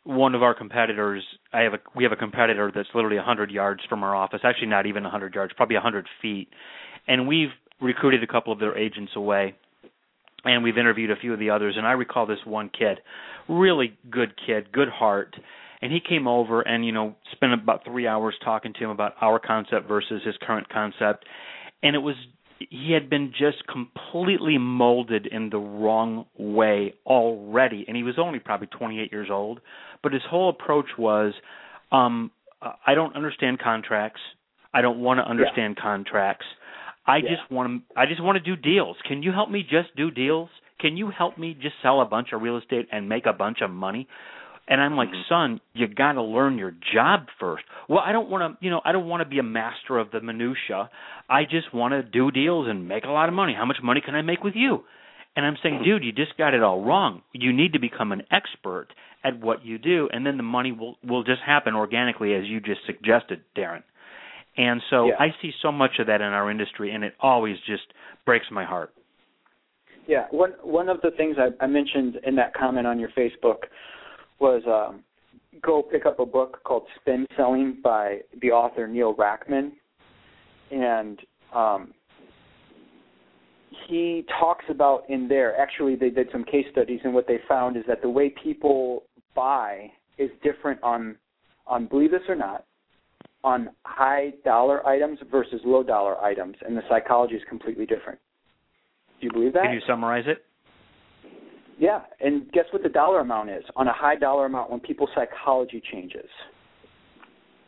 [SPEAKER 3] one of our competitors, I have a we have a competitor that's literally 100 yards from our office. Actually, not even 100 yards, probably 100 feet, and we've recruited a couple of their agents away. And we've interviewed a few of the others, and I recall this one kid, really good kid, good heart, and he came over and you know spent about three hours talking to him about our concept versus his current concept, and it was he had been just completely molded in the wrong way already and he was only probably 28 years old but his whole approach was um I don't understand contracts I don't want to understand yeah. contracts I yeah. just want to I just want to do deals can you help me just do deals can you help me just sell a bunch of real estate and make a bunch of money and I'm like,
[SPEAKER 4] Mm-hmm.
[SPEAKER 3] son, you got to learn your job first. Well, I don't want to, you know, I don't want to be a master of the minutia. I just want to do deals and make a lot of money. How much money can I make with you? And I'm saying, dude, you just got it all wrong. You need to become an expert at what you do, and then the money will will just happen organically, as you just suggested, Darin. And so
[SPEAKER 4] Yeah.
[SPEAKER 3] I see so much of that in our industry, and it always just breaks my heart.
[SPEAKER 4] Yeah, one one of the things I, I mentioned in that comment on your Facebook was um, go pick up a book called Spin Selling by the author Neil Rackham, and um, he talks about in there. Actually, they did some case studies, and what they found is that the way people buy is different on on believe this or not on high dollar items versus low dollar items, and the psychology is completely different. Do you believe that?
[SPEAKER 3] Can you summarize it?
[SPEAKER 4] Yeah, and guess what the dollar amount is on a high dollar amount when people's psychology changes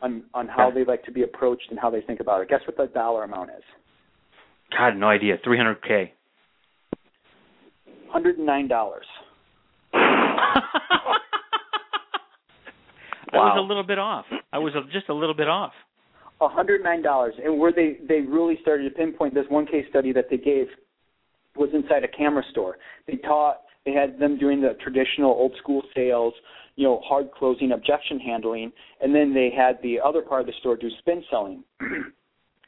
[SPEAKER 4] on on how they like to be approached and how they think about it. Guess what the dollar amount is?
[SPEAKER 3] God, no idea. 300k.
[SPEAKER 4] Hundred and nine dollars.
[SPEAKER 3] I was a little bit off. I was a, just a little bit off.
[SPEAKER 4] hundred nine dollars. And where they they really started to pinpoint this one case study that they gave was inside a camera store. They taught They had them doing the traditional old school sales, you know, hard closing, objection handling, and then they had the other part of the store do spin selling.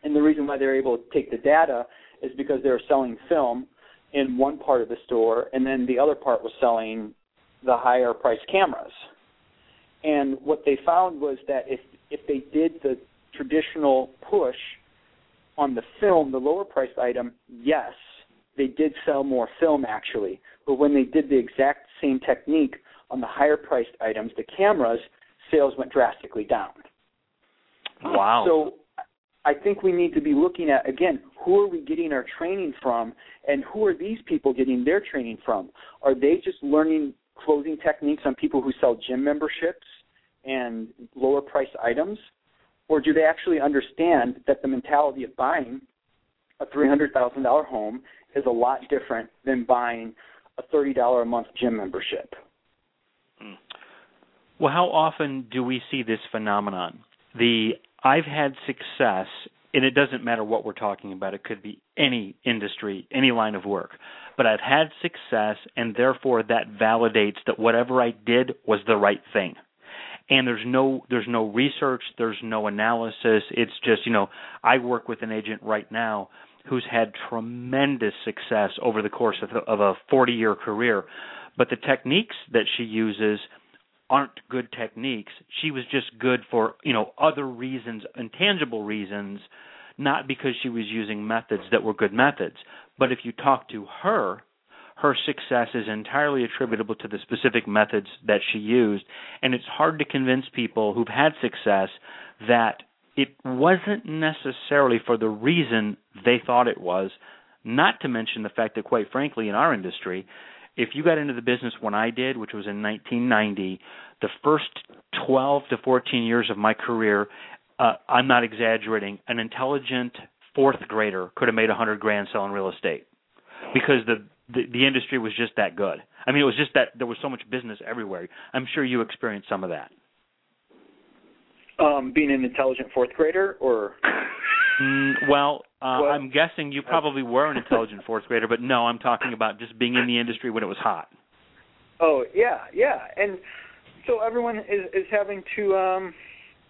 [SPEAKER 4] and the reason why they're able to take the data is because they were selling film in one part of the store, and then the other part was selling the higher priced cameras. And what they found was that if if they did the traditional push on the film, the lower priced item, yes, they did sell more film actually. But when they did the exact same technique on the higher priced items, the cameras, sales went drastically down.
[SPEAKER 3] Wow.
[SPEAKER 4] So I think we need to be looking at again, who are we getting our training from and who are these people getting their training from? Are they just learning closing techniques on people who sell gym memberships and lower priced items? Or do they actually understand that the mentality of buying a $300,000 home is a lot different than buying a $30 a month gym membership?
[SPEAKER 3] Hmm. Well, how often do we see this phenomenon? The I've had success, and it doesn't matter what we're talking about. It could be any industry, any line of work. But I've had success, and therefore that validates that whatever I did was the right thing and there's no there's no research there's no analysis it's just you know i work with an agent right now who's had tremendous success over the course of, of a 40 year career but the techniques that she uses aren't good techniques she was just good for you know other reasons intangible reasons not because she was using methods that were good methods but if you talk to her her success is entirely attributable to the specific methods that she used. And it's hard to convince people who've had success that it wasn't necessarily for the reason they thought it was, not to mention the fact that, quite frankly, in our industry, if you got into the business when I did, which was in 1990, the first 12 to 14 years of my career, uh, I'm not exaggerating, an intelligent fourth grader could have made a hundred grand selling real estate because the the, the industry was just that good. I mean, it was just that there was so much business everywhere. I'm sure you experienced some of that.
[SPEAKER 4] Um, being an intelligent fourth grader, or
[SPEAKER 3] mm, well, uh, I'm guessing you probably were an intelligent fourth grader, but no, I'm talking about just being in the industry when it was hot.
[SPEAKER 4] Oh yeah, yeah, and so everyone is is having to um,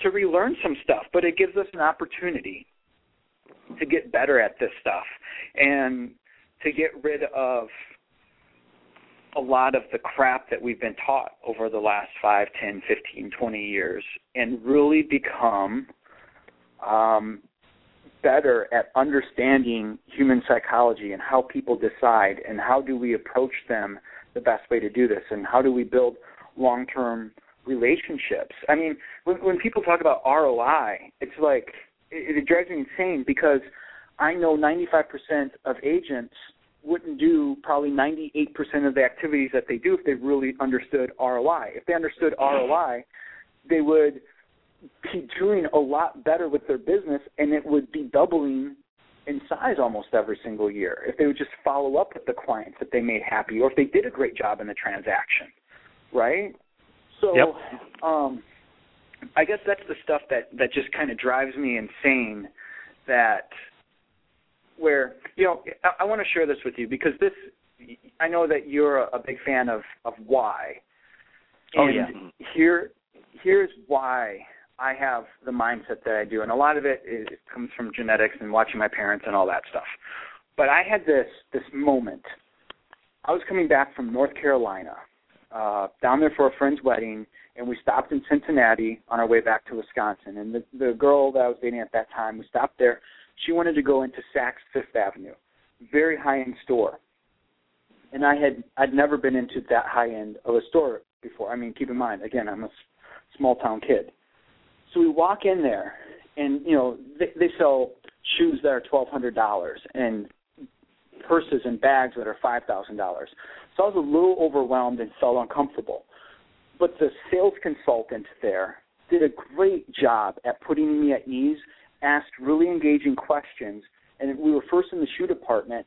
[SPEAKER 4] to relearn some stuff, but it gives us an opportunity to get better at this stuff. And to get rid of a lot of the crap that we've been taught over the last 5, 10, 15, 20 years and really become um, better at understanding human psychology and how people decide and how do we approach them the best way to do this and how do we build long-term relationships. I mean, when, when people talk about ROI, it's like it, it drives me insane because – I know 95% of agents wouldn't do probably 98% of the activities that they do if they really understood ROI. If they understood ROI, they would be doing a lot better with their business and it would be doubling in size almost every single year if they would just follow up with the clients that they made happy or if they did a great job in the transaction. Right? So
[SPEAKER 3] yep.
[SPEAKER 4] um I guess that's the stuff that that just kind of drives me insane that where you know I, I want to share this with you because this I know that you're a, a big fan of of why.
[SPEAKER 3] Oh yeah.
[SPEAKER 4] Here here's why I have the mindset that I do, and a lot of it, is, comes from genetics and watching my parents and all that stuff. But I had this this moment. I was coming back from North Carolina, uh, down there for a friend's wedding, and we stopped in Cincinnati on our way back to Wisconsin. And the the girl that I was dating at that time, we stopped there she wanted to go into Saks Fifth Avenue, very high end store. And I had I'd never been into that high end of a store before. I mean, keep in mind, again, I'm a small town kid. So we walk in there, and you know they, they sell shoes that are twelve hundred dollars and purses and bags that are five thousand dollars. So I was a little overwhelmed and felt uncomfortable. But the sales consultant there did a great job at putting me at ease asked really engaging questions, and we were first in the shoe department.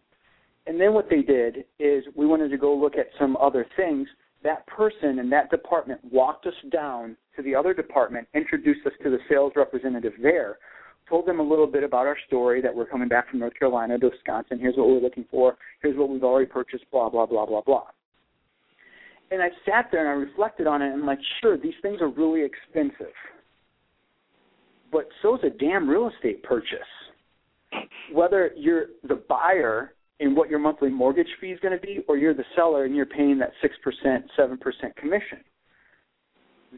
[SPEAKER 4] And then what they did is we wanted to go look at some other things. That person in that department walked us down to the other department, introduced us to the sales representative there, told them a little bit about our story that we're coming back from North Carolina to Wisconsin. Here's what we're looking for. Here's what we've already purchased. Blah blah blah blah blah. and I sat there and I reflected on it and I'm like, sure, these things are really expensive. But so's a damn real estate purchase. Whether you're the buyer and what your monthly mortgage fee is going to be, or you're the seller and you're paying that 6%, 7% commission.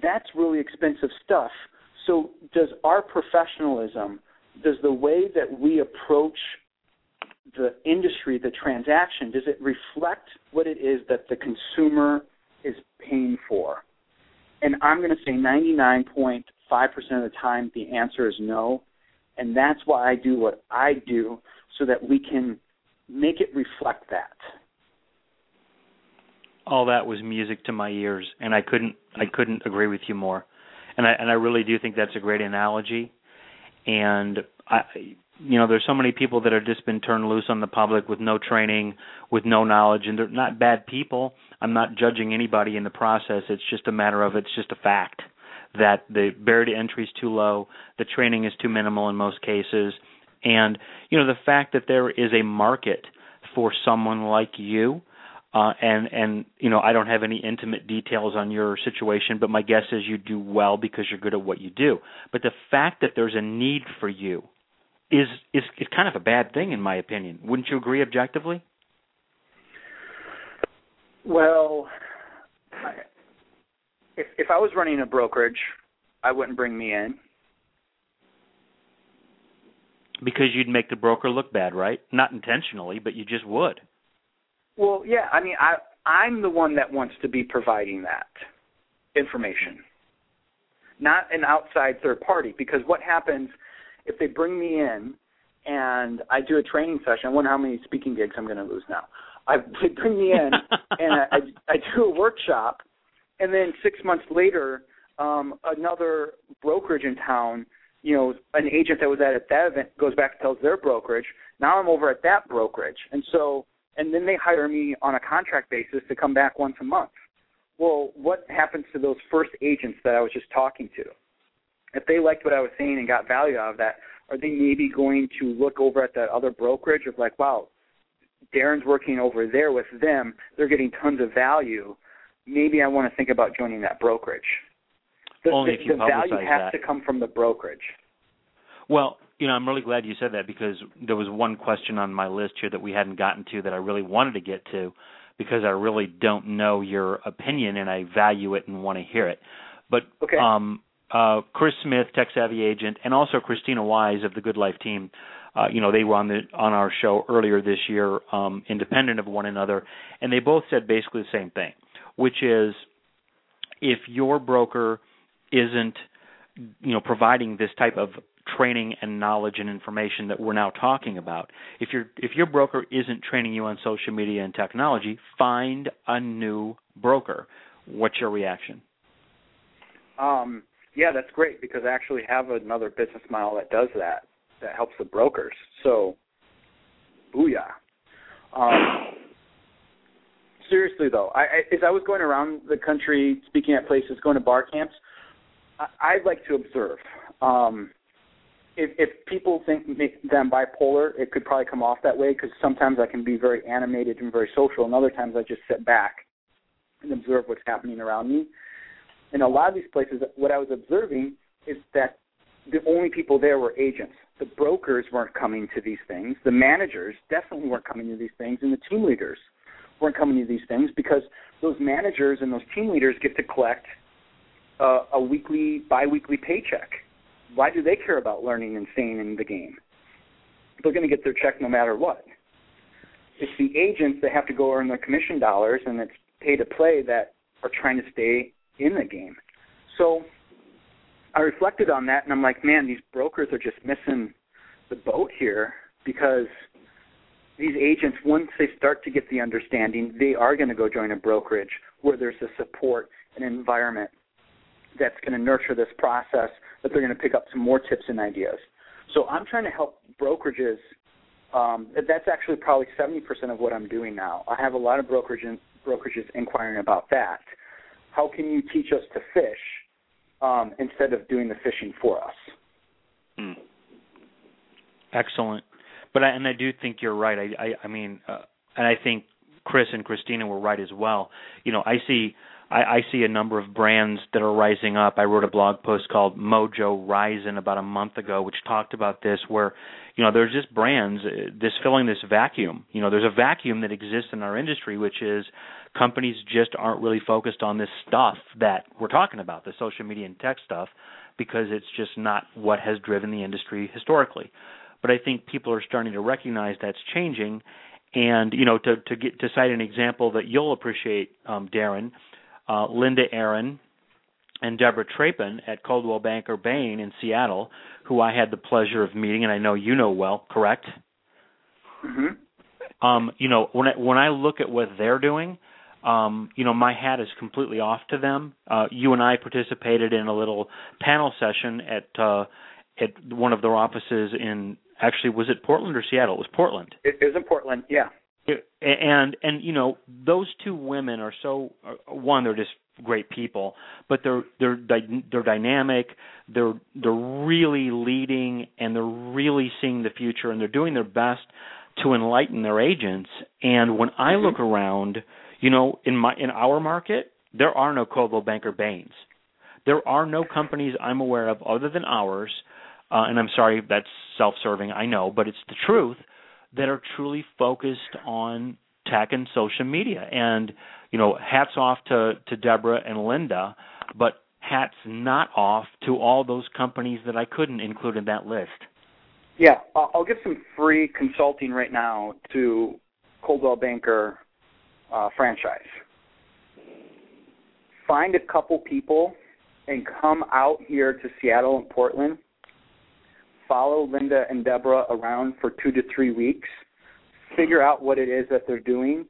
[SPEAKER 4] That's really expensive stuff. So, does our professionalism, does the way that we approach the industry, the transaction, does it reflect what it is that the consumer is paying for? And I'm going to say 99.5% of the time the answer is no. And that's why I do what I do so that we can make it reflect that.
[SPEAKER 3] All that was music to my ears and I couldn't I couldn't agree with you more. And I and I really do think that's a great analogy. And I you know, there's so many people that have just been turned loose on the public with no training, with no knowledge, and they're not bad people. I'm not judging anybody in the process. It's just a matter of it's just a fact that the barrier to entry is too low, the training is too minimal in most cases, and you know the fact that there is a market for someone like you. Uh, and and you know I don't have any intimate details on your situation, but my guess is you do well because you're good at what you do. But the fact that there's a need for you is is is kind of a bad thing in my opinion. Wouldn't you agree objectively?
[SPEAKER 4] Well, I, if if I was running a brokerage, I wouldn't bring me in
[SPEAKER 3] because you'd make the broker look bad, right? Not intentionally, but you just would.
[SPEAKER 4] Well, yeah, I mean, I I'm the one that wants to be providing that information, not an outside third party. Because what happens if they bring me in and I do a training session, I wonder how many speaking gigs I'm going to lose now. I they bring me in and I, I I do a workshop, and then six months later, um, another brokerage in town, you know, an agent that was at that event goes back and tells their brokerage. Now I'm over at that brokerage, and so and then they hire me on a contract basis to come back once a month. Well, what happens to those first agents that I was just talking to? if they liked what I was saying and got value out of that, are they maybe going to look over at that other brokerage of like, wow, Darin's working over there with them, they're getting tons of value. Maybe I want to think about joining that brokerage. The,
[SPEAKER 3] Only
[SPEAKER 4] the,
[SPEAKER 3] if you
[SPEAKER 4] the value has
[SPEAKER 3] that.
[SPEAKER 4] to come from the brokerage.
[SPEAKER 3] Well, you know, I'm really glad you said that because there was one question on my list here that we hadn't gotten to that I really wanted to get to because I really don't know your opinion and I value it and want to hear it. But
[SPEAKER 4] okay.
[SPEAKER 3] um uh, Chris Smith, Tech Savvy agent, and also Christina Wise of the Good Life team. Uh, you know, they were on the on our show earlier this year, um, independent of one another, and they both said basically the same thing, which is if your broker isn't, you know, providing this type of training and knowledge and information that we're now talking about, if your if your broker isn't training you on social media and technology, find a new broker. What's your reaction?
[SPEAKER 4] Um, yeah, that's great because I actually have another business model that does that that helps the brokers. So, booyah. Um, seriously though, I, I, as I was going around the country speaking at places, going to bar camps, I, I like to observe. Um, if, if people think that I'm bipolar, it could probably come off that way because sometimes I can be very animated and very social, and other times I just sit back and observe what's happening around me in a lot of these places, what I was observing is that the only people there were agents. The brokers weren't coming to these things. The managers definitely weren't coming to these things, and the team leaders weren't coming to these things because those managers and those team leaders get to collect uh, a weekly, biweekly paycheck. Why do they care about learning and staying in the game? They're going to get their check no matter what. It's the agents that have to go earn their commission dollars, and it's pay to play that are trying to stay in the game. So I reflected on that and I'm like, man, these brokers are just missing the boat here because these agents, once they start to get the understanding, they are going to go join a brokerage where there's a support and environment that's going to nurture this process, that they're going to pick up some more tips and ideas. So I'm trying to help brokerages. Um, that's actually probably 70% of what I'm doing now. I have a lot of brokerage brokerages inquiring about that how can you teach us to fish um, instead of doing the fishing for us?
[SPEAKER 3] Hmm. Excellent, but I, and I do think you're right. I I, I mean, uh, and I think Chris and Christina were right as well. You know, I see I, I see a number of brands that are rising up. I wrote a blog post called Mojo Rising about a month ago, which talked about this, where you know there's just brands uh, this filling this vacuum. You know, there's a vacuum that exists in our industry, which is companies just aren't really focused on this stuff that we're talking about, the social media and tech stuff, because it's just not what has driven the industry historically. But I think people are starting to recognize that's changing. And you know, to to get to cite an example that you'll appreciate, um, Darin, uh, Linda Aaron and Deborah Trapin at Coldwell Banker Bain in Seattle, who I had the pleasure of meeting, and I know you know well, correct?
[SPEAKER 4] Mm-hmm.
[SPEAKER 3] Um, you know, when I, when I look at what they're doing, um, you know, my hat is completely off to them. Uh, you and I participated in a little panel session at uh, at one of their offices in actually was it Portland or Seattle? It was Portland.
[SPEAKER 4] It is in Portland, yeah
[SPEAKER 3] and and you know those two women are so uh, one they're just great people but they're they're they're dynamic they're they're really leading and they're really seeing the future and they're doing their best to enlighten their agents and when i
[SPEAKER 4] mm-hmm.
[SPEAKER 3] look around you know in my in our market there are no Coldwell Banker Baines. there are no companies i'm aware of other than ours uh, and i'm sorry that's self-serving i know but it's the truth that are truly focused on tech and social media. And you know, hats off to to Deborah and Linda, but hats not off to all those companies that I couldn't include in that list.
[SPEAKER 4] Yeah, I'll give some free consulting right now to Coldwell Banker uh, franchise. Find a couple people and come out here to Seattle and Portland follow Linda and Deborah around for two to three weeks, figure out what it is that they're doing,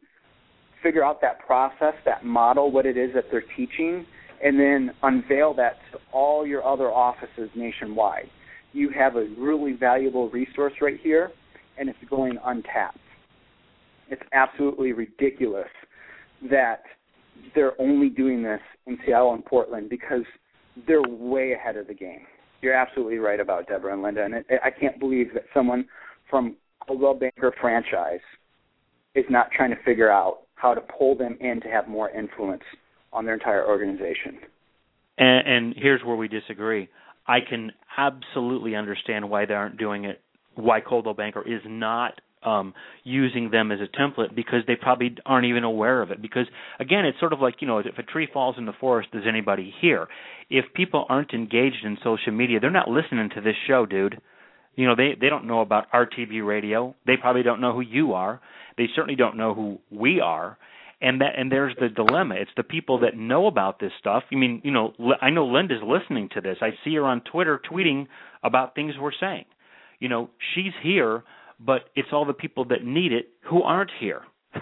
[SPEAKER 4] figure out that process, that model, what it is that they're teaching, and then unveil that to all your other offices nationwide. You have a really valuable resource right here, and it's going untapped. It's absolutely ridiculous that they're only doing this in Seattle and Portland because they're way ahead of the game you're absolutely right about Deborah and Linda, and it, I can't believe that someone from a Coldwell Banker franchise is not trying to figure out how to pull them in to have more influence on their entire organization.
[SPEAKER 3] And, and here's where we disagree. I can absolutely understand why they aren't doing it. Why Coldwell Banker is not um, using them as a template because they probably aren't even aware of it. Because again, it's sort of like you know, if a tree falls in the forest, does anybody hear? If people aren't engaged in social media, they're not listening to this show, dude. You know, they they don't know about RTB radio. They probably don't know who you are. They certainly don't know who we are. And that and there's the dilemma. It's the people that know about this stuff. I mean, you know, I know Linda's listening to this. I see her on Twitter tweeting about things we're saying. You know, she's here but it's all the people that need it who aren't here.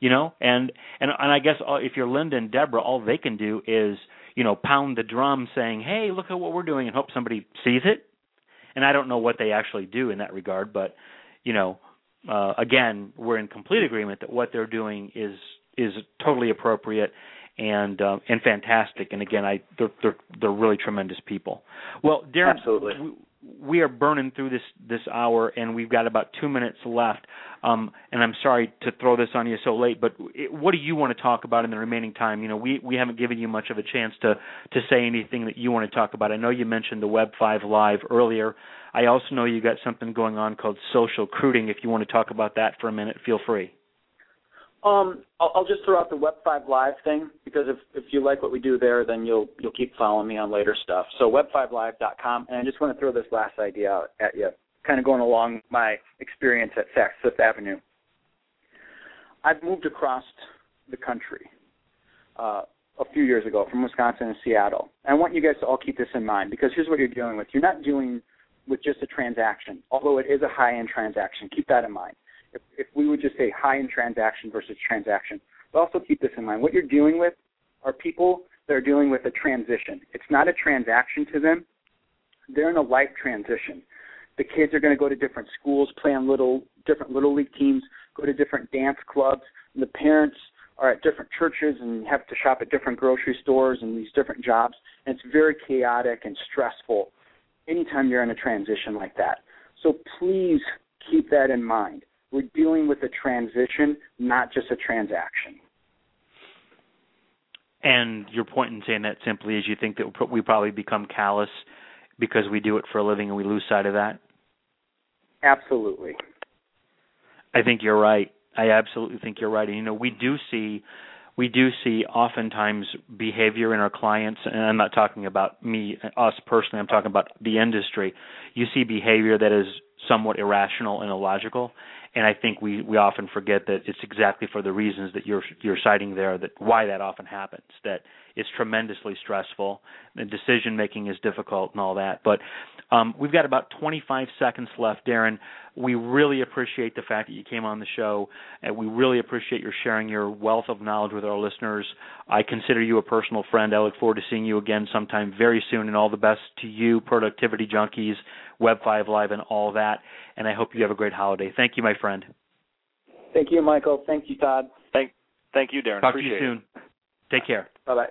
[SPEAKER 3] you know, and and and I guess uh, if you're Linda and Deborah, all they can do is you know pound the drum, saying, "Hey, look at what we're doing," and hope somebody sees it. And I don't know what they actually do in that regard, but you know, uh, again, we're in complete agreement that what they're doing is is totally appropriate and uh, and fantastic. And again, I they're, they're they're really tremendous people. Well, Darin,
[SPEAKER 4] absolutely.
[SPEAKER 3] We, are burning through this this hour, and we've got about two minutes left. Um, and I'm sorry to throw this on you so late, but it, what do you want to talk about in the remaining time? You know, we we haven't given you much of a chance to to say anything that you want to talk about. I know you mentioned the Web Five Live earlier. I also know you got something going on called social recruiting. If you want to talk about that for a minute, feel free.
[SPEAKER 4] Um, I'll, I'll just throw out the Web Five Live thing because if if you like what we do there, then you'll you'll keep following me on later stuff. So web5live.com, and I just want to throw this last idea out at you, kind of going along my experience at Saks Fifth Avenue. I've moved across the country uh, a few years ago from Wisconsin to Seattle. And I want you guys to all keep this in mind because here's what you're dealing with. You're not dealing with just a transaction, although it is a high-end transaction. Keep that in mind if, if we would just say high in transaction versus transaction. But also keep this in mind. What you're dealing with are people that are dealing with a transition. It's not a transaction to them. They're in a life transition. The kids are going to go to different schools, play on little different little league teams, go to different dance clubs, and the parents are at different churches and have to shop at different grocery stores and these different jobs. And it's very chaotic and stressful anytime you're in a transition like that. So please keep that in mind we're dealing with a transition, not just a transaction.
[SPEAKER 3] And your point in saying that simply is you think that we probably become callous because we do it for a living and we lose sight of that?
[SPEAKER 4] Absolutely.
[SPEAKER 3] I think you're right. I absolutely think you're right. And you know, we do see we do see oftentimes behavior in our clients and I'm not talking about me us personally, I'm talking about the industry. You see behavior that is somewhat irrational and illogical and I think we we often forget that it's exactly for the reasons that you're you're citing there that why that often happens that it's tremendously stressful and decision making is difficult and all that but um, we've got about 25 seconds left Darin we really appreciate the fact that you came on the show and we really appreciate your sharing your wealth of knowledge with our listeners I consider you a personal friend I look forward to seeing you again sometime very soon and all the best to you productivity junkies Web 5 Live and all that and I hope you have a great holiday thank you my friend
[SPEAKER 4] Thank you, Michael. Thank you, Todd.
[SPEAKER 2] Thank, thank you, Darin.
[SPEAKER 3] Talk
[SPEAKER 2] Appreciate
[SPEAKER 3] to you soon.
[SPEAKER 2] It.
[SPEAKER 3] Take care.
[SPEAKER 4] Bye bye.
[SPEAKER 3] Bye.